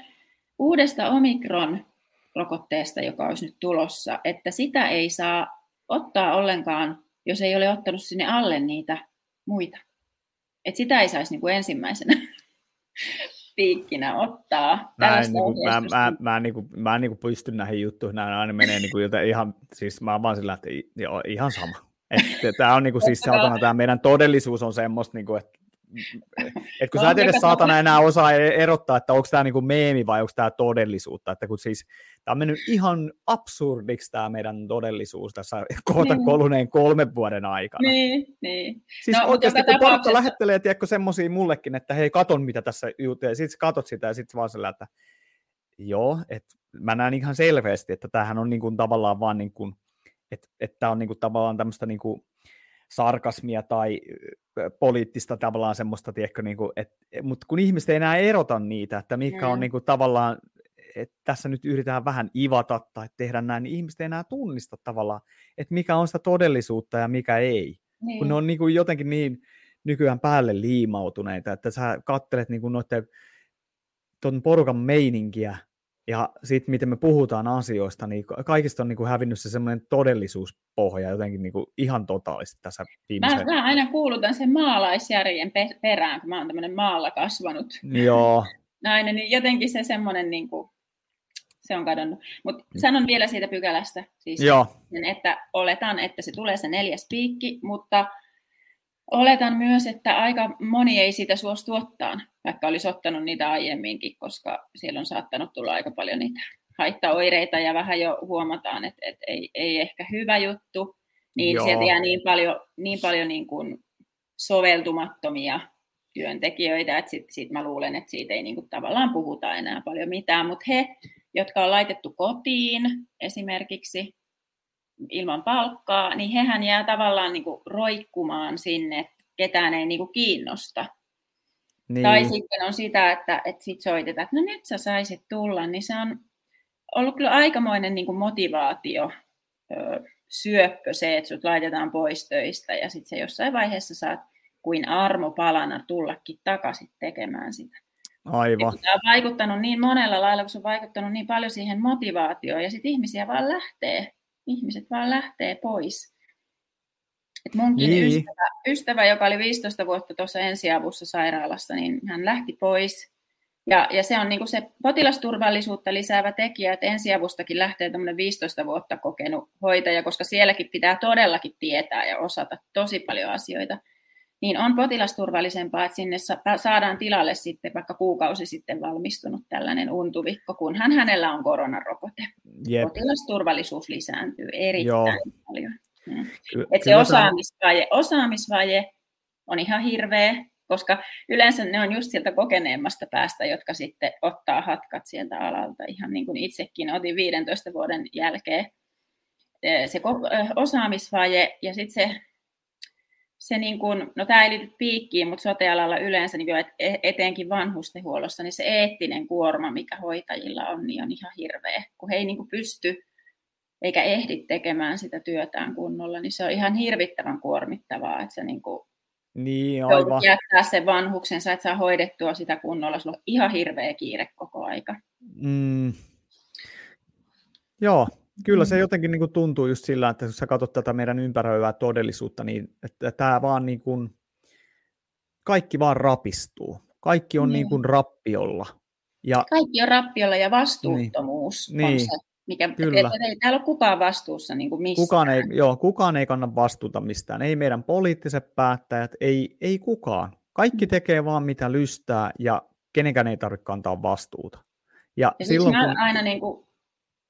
uudesta Omikron-rokotteesta, joka olisi nyt tulossa, että sitä ei saa ottaa ollenkaan, jos ei ole ottanut sinne alle niitä muita. Että sitä ei saisi niinku ensimmäisenä piikkinä ottaa. Mä en, niinku, mä, mä, mä, niinku, mä en niinku pysty näihin juttuihin, nämä aina menee niinku joten ihan, siis mä vaan sillä, että joo, ihan sama. Tämä on niinku, siis saatana, tämä meidän todellisuus on semmoista, niinku, että et kun sä et edes saatana enää osaa e- erottaa, että onko tämä niinku meemi vai onko tämä todellisuutta, että kun siis tämä on mennyt ihan absurdiksi tämä meidän todellisuus tässä kohta niin. koluneen kolmen vuoden aikana. Niin, niin. Siis no, oikeasti kun tapauksessa... porukka lähettelee, tiedätkö, semmoisia mullekin, että hei, katon mitä tässä jutuja, ja sitten katot sitä ja sitten vaan sillä, että joo, että mä näen ihan selvästi, että tämähän on niin kuin tavallaan vaan niin kuin, että, että tämä on niin kuin tavallaan tämmöistä niin kuin sarkasmia tai poliittista tavallaan semmoista, tiedätkö, niin kuin, et, mutta kun ihmiset ei enää erota niitä, että mikä mm. on niin kuin, tavallaan, että tässä nyt yritetään vähän ivata tai tehdä näin, niin ihmiset ei enää tunnista tavallaan, että mikä on sitä todellisuutta ja mikä ei. Niin. Kun ne on niin kuin, jotenkin niin nykyään päälle liimautuneita, että sä kattelet niin kuin noiden ton porukan meininkiä, ja sitten miten me puhutaan asioista, niin kaikista on niin kuin hävinnyt se semmoinen todellisuuspohja jotenkin niin kuin ihan totaalisesti tässä viimeisen... Mä, mä aina kuulutan sen maalaisjärjen perään, kun mä oon tämmöinen maalla kasvanut Joo. nainen, niin jotenkin se semmoinen, niin kuin, se on kadonnut. Mutta mm. sanon vielä siitä pykälästä, siis, Joo. että oletan, että se tulee se neljäs piikki, mutta Oletan myös, että aika moni ei sitä suostu ottaa, vaikka olisi ottanut niitä aiemminkin, koska siellä on saattanut tulla aika paljon niitä haittaoireita ja vähän jo huomataan, että, että ei, ei ehkä hyvä juttu, niin Joo. sieltä jää niin paljon, niin, paljon niin kuin soveltumattomia työntekijöitä, että sitten sit mä luulen, että siitä ei niin kuin tavallaan puhuta enää paljon mitään, mutta he, jotka on laitettu kotiin esimerkiksi, ilman palkkaa, niin hehän jää tavallaan niin kuin roikkumaan sinne, että ketään ei niin kuin kiinnosta. Niin. Tai sitten on sitä, että, että sit soitetaan, että no nyt sä saisit tulla, niin se on ollut kyllä aikamoinen niin kuin motivaatio syöppö se, että sut laitetaan pois töistä ja sitten se jossain vaiheessa saat kuin armopalana tullakin takaisin tekemään sitä. Aivan. Tämä on vaikuttanut niin monella lailla, kun se on vaikuttanut niin paljon siihen motivaatioon ja sitten ihmisiä vaan lähtee ihmiset vaan lähtee pois. Et munkin niin. ystävä, ystävä, joka oli 15 vuotta tuossa ensiavussa sairaalassa, niin hän lähti pois. Ja, ja se on niin se potilasturvallisuutta lisäävä tekijä, että ensiavustakin lähtee 15 vuotta kokenut hoitaja, koska sielläkin pitää todellakin tietää ja osata tosi paljon asioita niin on potilasturvallisempaa, että sinne saadaan tilalle sitten vaikka kuukausi sitten valmistunut tällainen untuvikko, kunhan hänellä on koronarokote. Jep. potilasturvallisuus lisääntyy erittäin Joo. paljon. Mm. Ky- Et se osaamisvaje, osaamisvaje on ihan hirveä, koska yleensä ne on just sieltä kokeneemmasta päästä, jotka sitten ottaa hatkat sieltä alalta, ihan niin kuin itsekin otin 15 vuoden jälkeen. Se osaamisvaje ja sitten se se niin kuin, no tämä ei liity piikkiin, mutta sotealalla yleensä niin e-, etenkin vanhustenhuollossa, niin se eettinen kuorma, mikä hoitajilla on, niin on ihan hirveä. Kun he ei niin kuin pysty eikä ehdi tekemään sitä työtään kunnolla, niin se on ihan hirvittävän kuormittavaa, että se niin kuin niin, aivan. jättää sen vanhuksen, sä et saa hoidettua sitä kunnolla, sulla on ihan hirveä kiire koko aika. Mm. Joo, Kyllä se mm. jotenkin niin kuin tuntuu just sillä, että jos sä katsot tätä meidän ympäröivää todellisuutta, niin että tämä vaan niin kuin, kaikki vaan rapistuu. Kaikki on niin. niin kuin rappiolla. Ja, kaikki on rappiolla ja vastuuttomuus niin. on niin. se, mikä, Kyllä. Ei täällä ole kukaan vastuussa niin kuin mistään. Kukaan ei, joo, kukaan ei kanna vastuuta mistään. Ei meidän poliittiset päättäjät, ei, ei kukaan. Kaikki mm. tekee vaan mitä lystää ja kenenkään ei tarvitse kantaa vastuuta. Ja, ja silloin, kun... aina niin kuin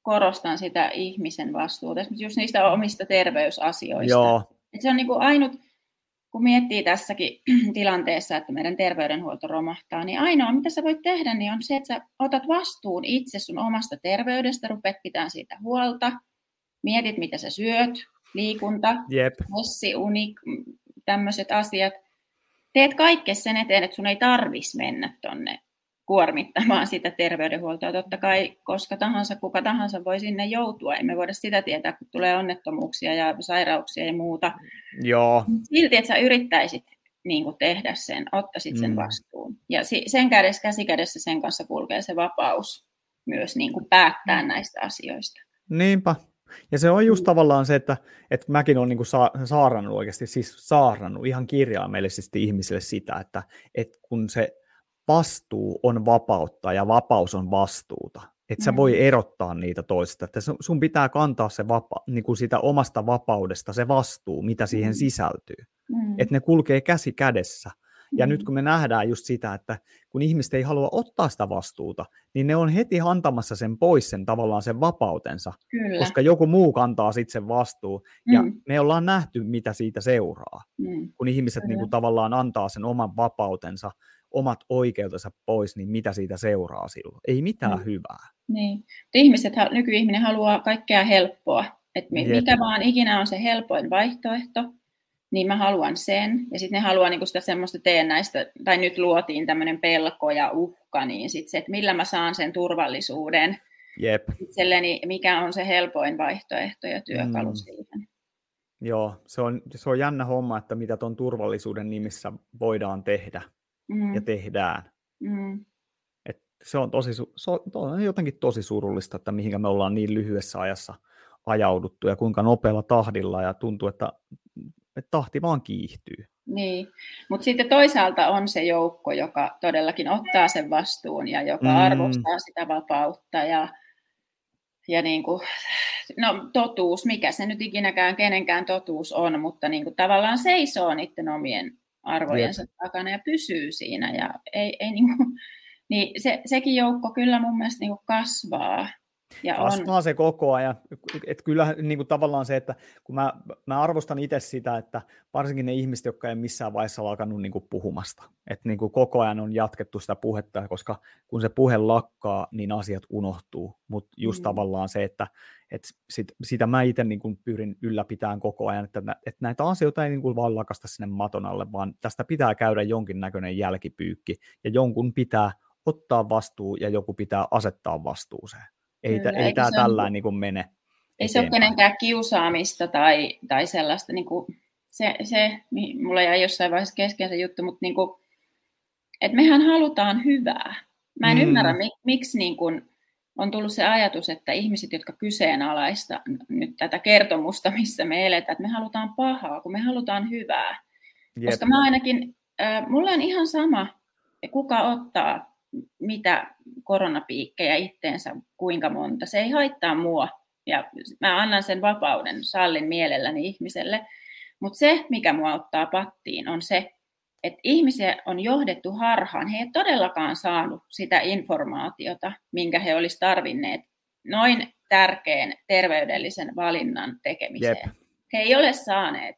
korostan sitä ihmisen vastuuta, esimerkiksi just niistä omista terveysasioista. Joo. Et se on niin kuin ainut, kun miettii tässäkin tilanteessa, että meidän terveydenhuolto romahtaa, niin ainoa, mitä sä voit tehdä, niin on se, että sä otat vastuun itse sun omasta terveydestä, rupeat pitämään siitä huolta, mietit, mitä sä syöt, liikunta, Jep. messi, uni, tämmöiset asiat. Teet kaikkea sen eteen, että sun ei tarvitsisi mennä tonne kuormittamaan sitä terveydenhuoltoa. Totta kai koska tahansa, kuka tahansa voi sinne joutua. Emme voida sitä tietää, kun tulee onnettomuuksia ja sairauksia ja muuta. Joo. Silti, että sä yrittäisit niin kuin tehdä sen, ottaisit sen mm. vastuun. Ja sen kädessä, käsi kädessä sen kanssa kulkee se vapaus myös niin kuin päättää mm. näistä asioista. Niinpä. Ja se on just mm. tavallaan se, että, että mäkin olen niin kuin sa- saarannut oikeasti, siis saarannut ihan kirjaimellisesti ihmisille sitä, että, että kun se vastuu on vapautta ja vapaus on vastuuta. Että sä voi mm. erottaa niitä toisista. Että sun pitää kantaa se vapa, niin kuin sitä omasta vapaudesta se vastuu, mitä siihen mm. sisältyy. Mm. Että ne kulkee käsi kädessä. Ja mm. nyt kun me nähdään just sitä, että kun ihmiset ei halua ottaa sitä vastuuta, niin ne on heti antamassa sen pois sen tavallaan sen vapautensa, Kyllä. koska joku muu kantaa sitten sen vastuu. Mm. Ja me ollaan nähty, mitä siitä seuraa, mm. kun ihmiset niin kuin, tavallaan antaa sen oman vapautensa omat oikeutensa pois, niin mitä siitä seuraa silloin? Ei mitään mm. hyvää. Niin. Ihmiset, nykyihminen haluaa kaikkea helppoa. Että mikä vaan ikinä on se helpoin vaihtoehto, niin mä haluan sen. Ja sitten ne haluaa niinku sitä semmoista teennäistä, tai nyt luotiin tämmöinen pelko ja uhka, niin sitten se, että millä mä saan sen turvallisuuden Jep. itselleni, mikä on se helpoin vaihtoehto ja työkalu mm. siihen. Joo, se on, se on jännä homma, että mitä tuon turvallisuuden nimissä voidaan tehdä mm. ja tehdään. Mm. Et se, on tosi, se on jotenkin tosi surullista, että mihinkä me ollaan niin lyhyessä ajassa ajauduttu ja kuinka nopealla tahdilla ja tuntuu, että, että tahti vaan kiihtyy. Niin, mutta sitten toisaalta on se joukko, joka todellakin ottaa sen vastuun ja joka mm. arvostaa sitä vapautta ja, ja niin kuin, no, totuus, mikä se nyt ikinäkään kenenkään totuus on, mutta niin kuin tavallaan seisoo niiden omien arvojensa Jep. takana ja pysyy siinä. Ja ei, ei niin kuin, niin se, sekin joukko kyllä mun mielestä niin kuin kasvaa. Ja Kasvaa on. se koko ajan. Et kyllä niin kuin tavallaan se, että kun mä, mä arvostan itse sitä, että varsinkin ne ihmiset, jotka ei missään vaiheessa alkanut niin kuin puhumasta. Että niin kuin koko ajan on jatkettu sitä puhetta, koska kun se puhe lakkaa, niin asiat unohtuu. Mutta just mm. tavallaan se, että et sit, sitä mä itse niin kuin pyrin ylläpitämään koko ajan, että, että näitä asioita ei niin kuin vaan lakasta sinne maton alle, vaan tästä pitää käydä jonkinnäköinen jälkipyykki, ja jonkun pitää ottaa vastuu, ja joku pitää asettaa vastuuseen. Ei, Kyllä, ei tämä tällä niin kuin mene. Ei eteenpäin. se ole kenenkään kiusaamista tai, tai sellaista, niin kuin, se, se, mulla jäi jossain vaiheessa kesken se juttu, mutta niin kuin, että mehän halutaan hyvää. Mä en mm. ymmärrä, miksi niin kuin, on tullut se ajatus, että ihmiset, jotka kyseenalaista nyt tätä kertomusta, missä me eletään, että me halutaan pahaa, kun me halutaan hyvää. Jep. Koska mä ainakin, äh, mulla on ihan sama, kuka ottaa mitä koronapiikkejä itteensä, kuinka monta. Se ei haittaa mua ja mä annan sen vapauden, sallin mielelläni ihmiselle. Mutta se, mikä mua ottaa pattiin, on se, että ihmisiä on johdettu harhaan. He eivät todellakaan saanut sitä informaatiota, minkä he olisivat tarvinneet noin tärkeän terveydellisen valinnan tekemiseen. Jep. He ei ole saaneet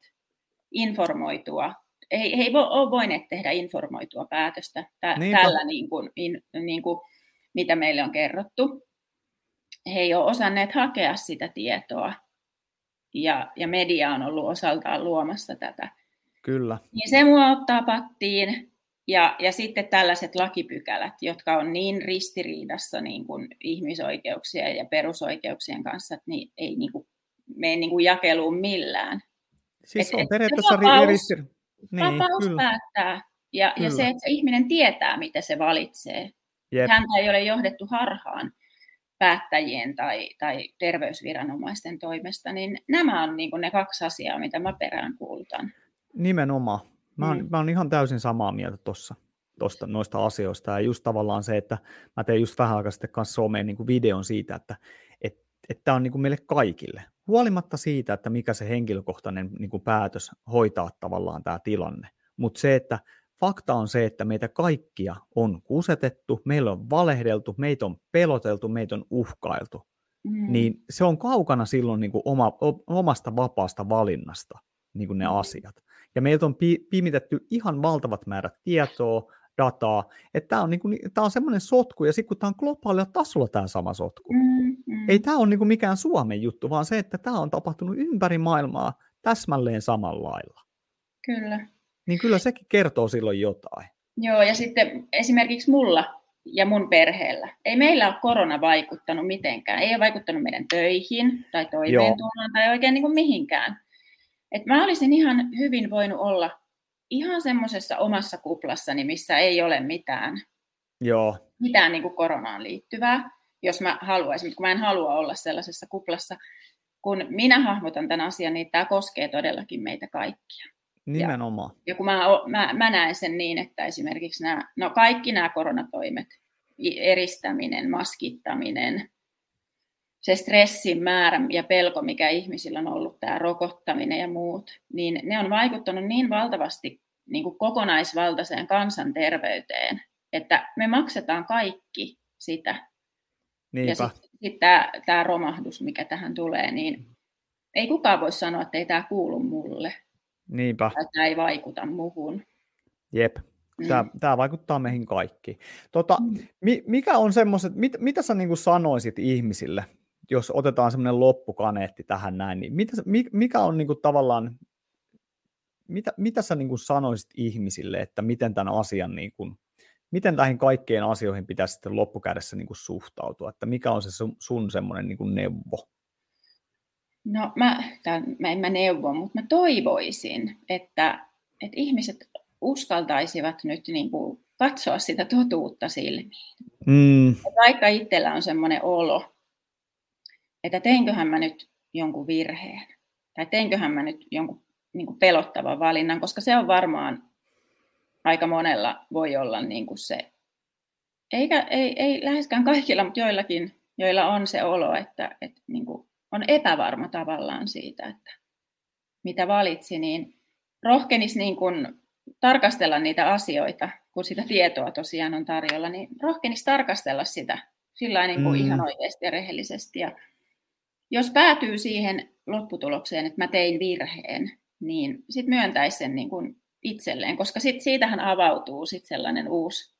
informoitua, he, he ei ole voineet tehdä informoitua päätöstä tä, tällä, niin kuin, in, niin kuin, mitä meille on kerrottu. He ei ole osanneet hakea sitä tietoa, ja, ja media on ollut osaltaan luomassa tätä. Kyllä. Niin se mua ottaa pattiin, ja, ja sitten tällaiset lakipykälät, jotka on niin ristiriidassa niin kuin ihmisoikeuksien ja perusoikeuksien kanssa, että niin, ei niin kuin, mene niin kuin jakeluun millään. Siis et, on periaatteessa vapaus, ristir... niin, vapaus kyllä. päättää. Ja, kyllä. ja se, että se ihminen tietää, mitä se valitsee. Jep. Häntä ei ole johdettu harhaan päättäjien tai, tai terveysviranomaisten toimesta, niin nämä on niin kuin ne kaksi asiaa, mitä mä perään kuulutan. Nimenomaan. Mä oon, mm. mä oon ihan täysin samaa mieltä tuossa tosta, noista asioista. Ja just tavallaan se, että mä tein just vähän aikaa sitten kanssa someen niin kuin videon siitä, että tämä on niin kuin meille kaikille. Huolimatta siitä, että mikä se henkilökohtainen niin kuin päätös hoitaa tavallaan tämä tilanne. Mutta se, että fakta on se, että meitä kaikkia on kusetettu, meillä on valehdeltu, meitä on peloteltu, meitä on uhkailtu. Mm. Niin se on kaukana silloin niin kuin oma, omasta vapaasta valinnasta niin kuin ne mm. asiat. Ja meiltä on pi- pimitetty ihan valtavat määrät tietoa, dataa, että tämä on, niin kuin, tämä on semmoinen sotku, ja sitten kun tämä on globaalilla tasolla tämä sama sotku, mm, mm. ei tämä ole niin kuin mikään Suomen juttu, vaan se, että tämä on tapahtunut ympäri maailmaa täsmälleen samalla lailla. Kyllä. Niin kyllä sekin kertoo silloin jotain. Joo, ja sitten esimerkiksi mulla ja mun perheellä. Ei meillä ole korona vaikuttanut mitenkään. Ei ole vaikuttanut meidän töihin tai toimeentuloon tai oikein niin kuin mihinkään. Et mä olisin ihan hyvin voinut olla ihan semmoisessa omassa kuplassani, missä ei ole mitään, Joo. mitään niin kuin koronaan liittyvää, jos mä haluaisin, kun mä en halua olla sellaisessa kuplassa. Kun minä hahmotan tämän asian, niin tämä koskee todellakin meitä kaikkia. Nimenomaan. Ja, ja kun mä, mä, mä näen sen niin, että esimerkiksi nämä, no kaikki nämä koronatoimet, eristäminen, maskittaminen, se stressin määrä ja pelko, mikä ihmisillä on ollut, tämä rokottaminen ja muut, niin ne on vaikuttanut niin valtavasti niin kuin kokonaisvaltaiseen kansanterveyteen, että me maksetaan kaikki sitä. Niinpä. Ja sitten sit tämä, tämä romahdus, mikä tähän tulee, niin ei kukaan voi sanoa, että ei tämä kuulu mulle. Niinpä. Tai tämä ei vaikuta muuhun. Jep. Tämä, mm. tämä vaikuttaa meihin kaikki. Tota, mm. mikä on semmoiset, mit, mitä sä niin sanoisit ihmisille, jos otetaan semmoinen loppukaneetti tähän näin, niin mitä, mikä on niin kuin tavallaan, mitä, mitä sä niin kuin sanoisit ihmisille, että miten tämän asian, niin kuin, miten näihin kaikkeen asioihin pitäisi sitten loppukädessä niin kuin suhtautua, että mikä on se sun, sun semmoinen niin kuin neuvo? No mä, tämän, mä en mä neuvo, mutta mä toivoisin, että, että ihmiset uskaltaisivat nyt niin kuin katsoa sitä totuutta silmiin. Mm. Vaikka itsellä on semmoinen olo, että teinköhän mä nyt jonkun virheen, tai teinköhän mä nyt jonkun niin kuin pelottavan valinnan, koska se on varmaan aika monella voi olla niin kuin se, eikä, ei, ei läheskään kaikilla, mutta joillakin, joilla on se olo, että, että niin kuin on epävarma tavallaan siitä, että mitä valitsi, niin rohkenisi niin kuin tarkastella niitä asioita, kun sitä tietoa tosiaan on tarjolla, niin rohkenisi tarkastella sitä sillä niin kuin mm. ihan oikeasti ja rehellisesti ja jos päätyy siihen lopputulokseen, että mä tein virheen, niin sitten myöntäisi sen niin kuin itselleen, koska sit siitähän avautuu sit sellainen uusi,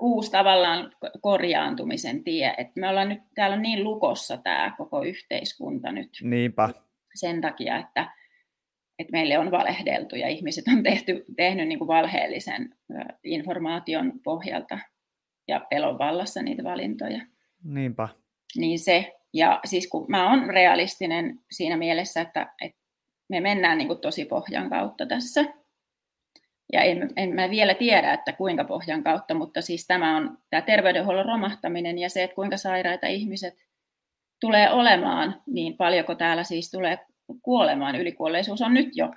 uusi tavallaan korjaantumisen tie. Et me ollaan nyt, täällä on niin lukossa tämä koko yhteiskunta nyt. Niinpä. Sen takia, että, että meille on valehdeltu ja ihmiset on tehty, tehnyt niin kuin valheellisen informaation pohjalta ja pelon vallassa niitä valintoja. Niinpä. Niin se, ja siis kun mä oon realistinen siinä mielessä, että, että me mennään niin kuin tosi pohjan kautta tässä. Ja en, en mä vielä tiedä, että kuinka pohjan kautta, mutta siis tämä on tämä terveydenhuollon romahtaminen ja se, että kuinka sairaita ihmiset tulee olemaan, niin paljonko täällä siis tulee kuolemaan. Ylikuolleisuus on nyt jo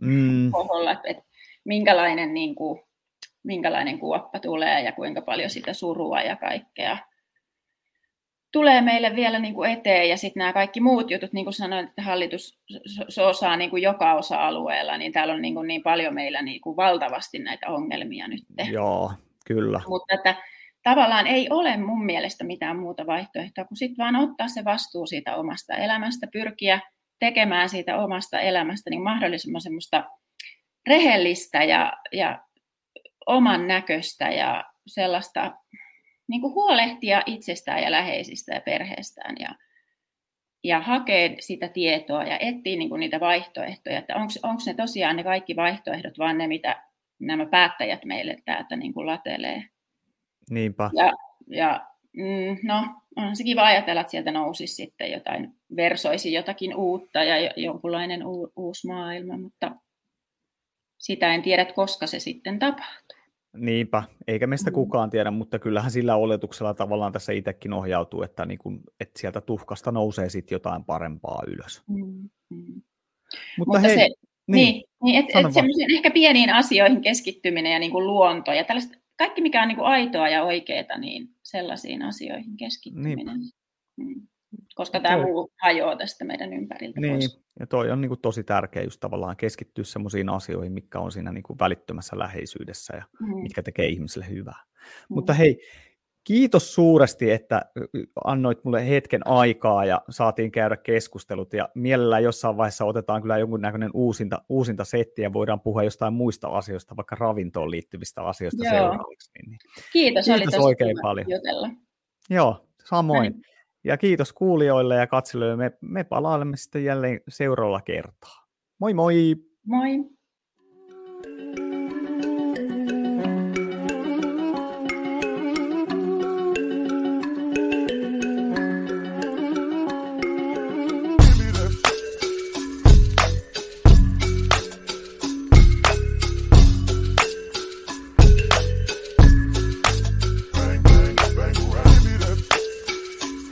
mm. koholla, että, että minkälainen, niin kuin, minkälainen kuoppa tulee ja kuinka paljon sitä surua ja kaikkea tulee meille vielä niin kuin eteen ja sitten nämä kaikki muut jutut, niin kuin sanoin, että hallitus osaa niin kuin joka osa-alueella, niin täällä on niin, kuin niin paljon meillä niin kuin valtavasti näitä ongelmia nyt. Joo, kyllä. Mutta että tavallaan ei ole mun mielestä mitään muuta vaihtoehtoa kuin sitten vaan ottaa se vastuu siitä omasta elämästä, pyrkiä tekemään siitä omasta elämästä niin mahdollisimman semmoista rehellistä ja, ja oman näköistä ja sellaista niin kuin huolehtia itsestään ja läheisistä ja perheestään ja, ja hakee sitä tietoa ja etsii niin kuin niitä vaihtoehtoja, että onko ne tosiaan ne kaikki vaihtoehdot, vaan ne, mitä nämä päättäjät meille täältä niin kuin latelee. Niinpä. Ja, ja mm, no, on se kiva ajatella, että sieltä nousisi sitten jotain, versoisi jotakin uutta ja jonkunlainen u, uusi maailma, mutta sitä en tiedä, koska se sitten tapahtuu. Niinpä, eikä meistä mm. kukaan tiedä, mutta kyllähän sillä oletuksella tavallaan tässä itsekin ohjautuu, että, niin kun, että sieltä tuhkasta nousee sitten jotain parempaa ylös. Mm. Mm. Mutta, mutta hei, se, niin, niin, niin et semmoisiin ehkä pieniin asioihin keskittyminen ja niin kuin luonto ja tällaista, kaikki mikä on niin kuin aitoa ja oikeaa, niin sellaisiin asioihin keskittyminen. Mm. Koska tämä muu hajoaa tästä meidän ympäriltä niin, pois. ja toi on niin kuin tosi tärkeä just tavallaan keskittyä sellaisiin asioihin, mitkä on siinä niin kuin välittömässä läheisyydessä ja mm. mitkä tekee ihmiselle hyvää. Mm. Mutta hei, kiitos suuresti, että annoit mulle hetken aikaa ja saatiin käydä keskustelut ja mielellään jossain vaiheessa otetaan kyllä jonkunnäköinen uusinta, uusinta setti ja voidaan puhua jostain muista asioista, vaikka ravintoon liittyvistä asioista Joo. seuraavaksi. Niin, niin. Kiitos, kiitos oli oikein paljon. Jutella. Joo, samoin. Näin. Ja kiitos kuulijoille ja katselijoille. Me, me palailemme sitten jälleen seuraavalla kertaa. Moi moi! Moi!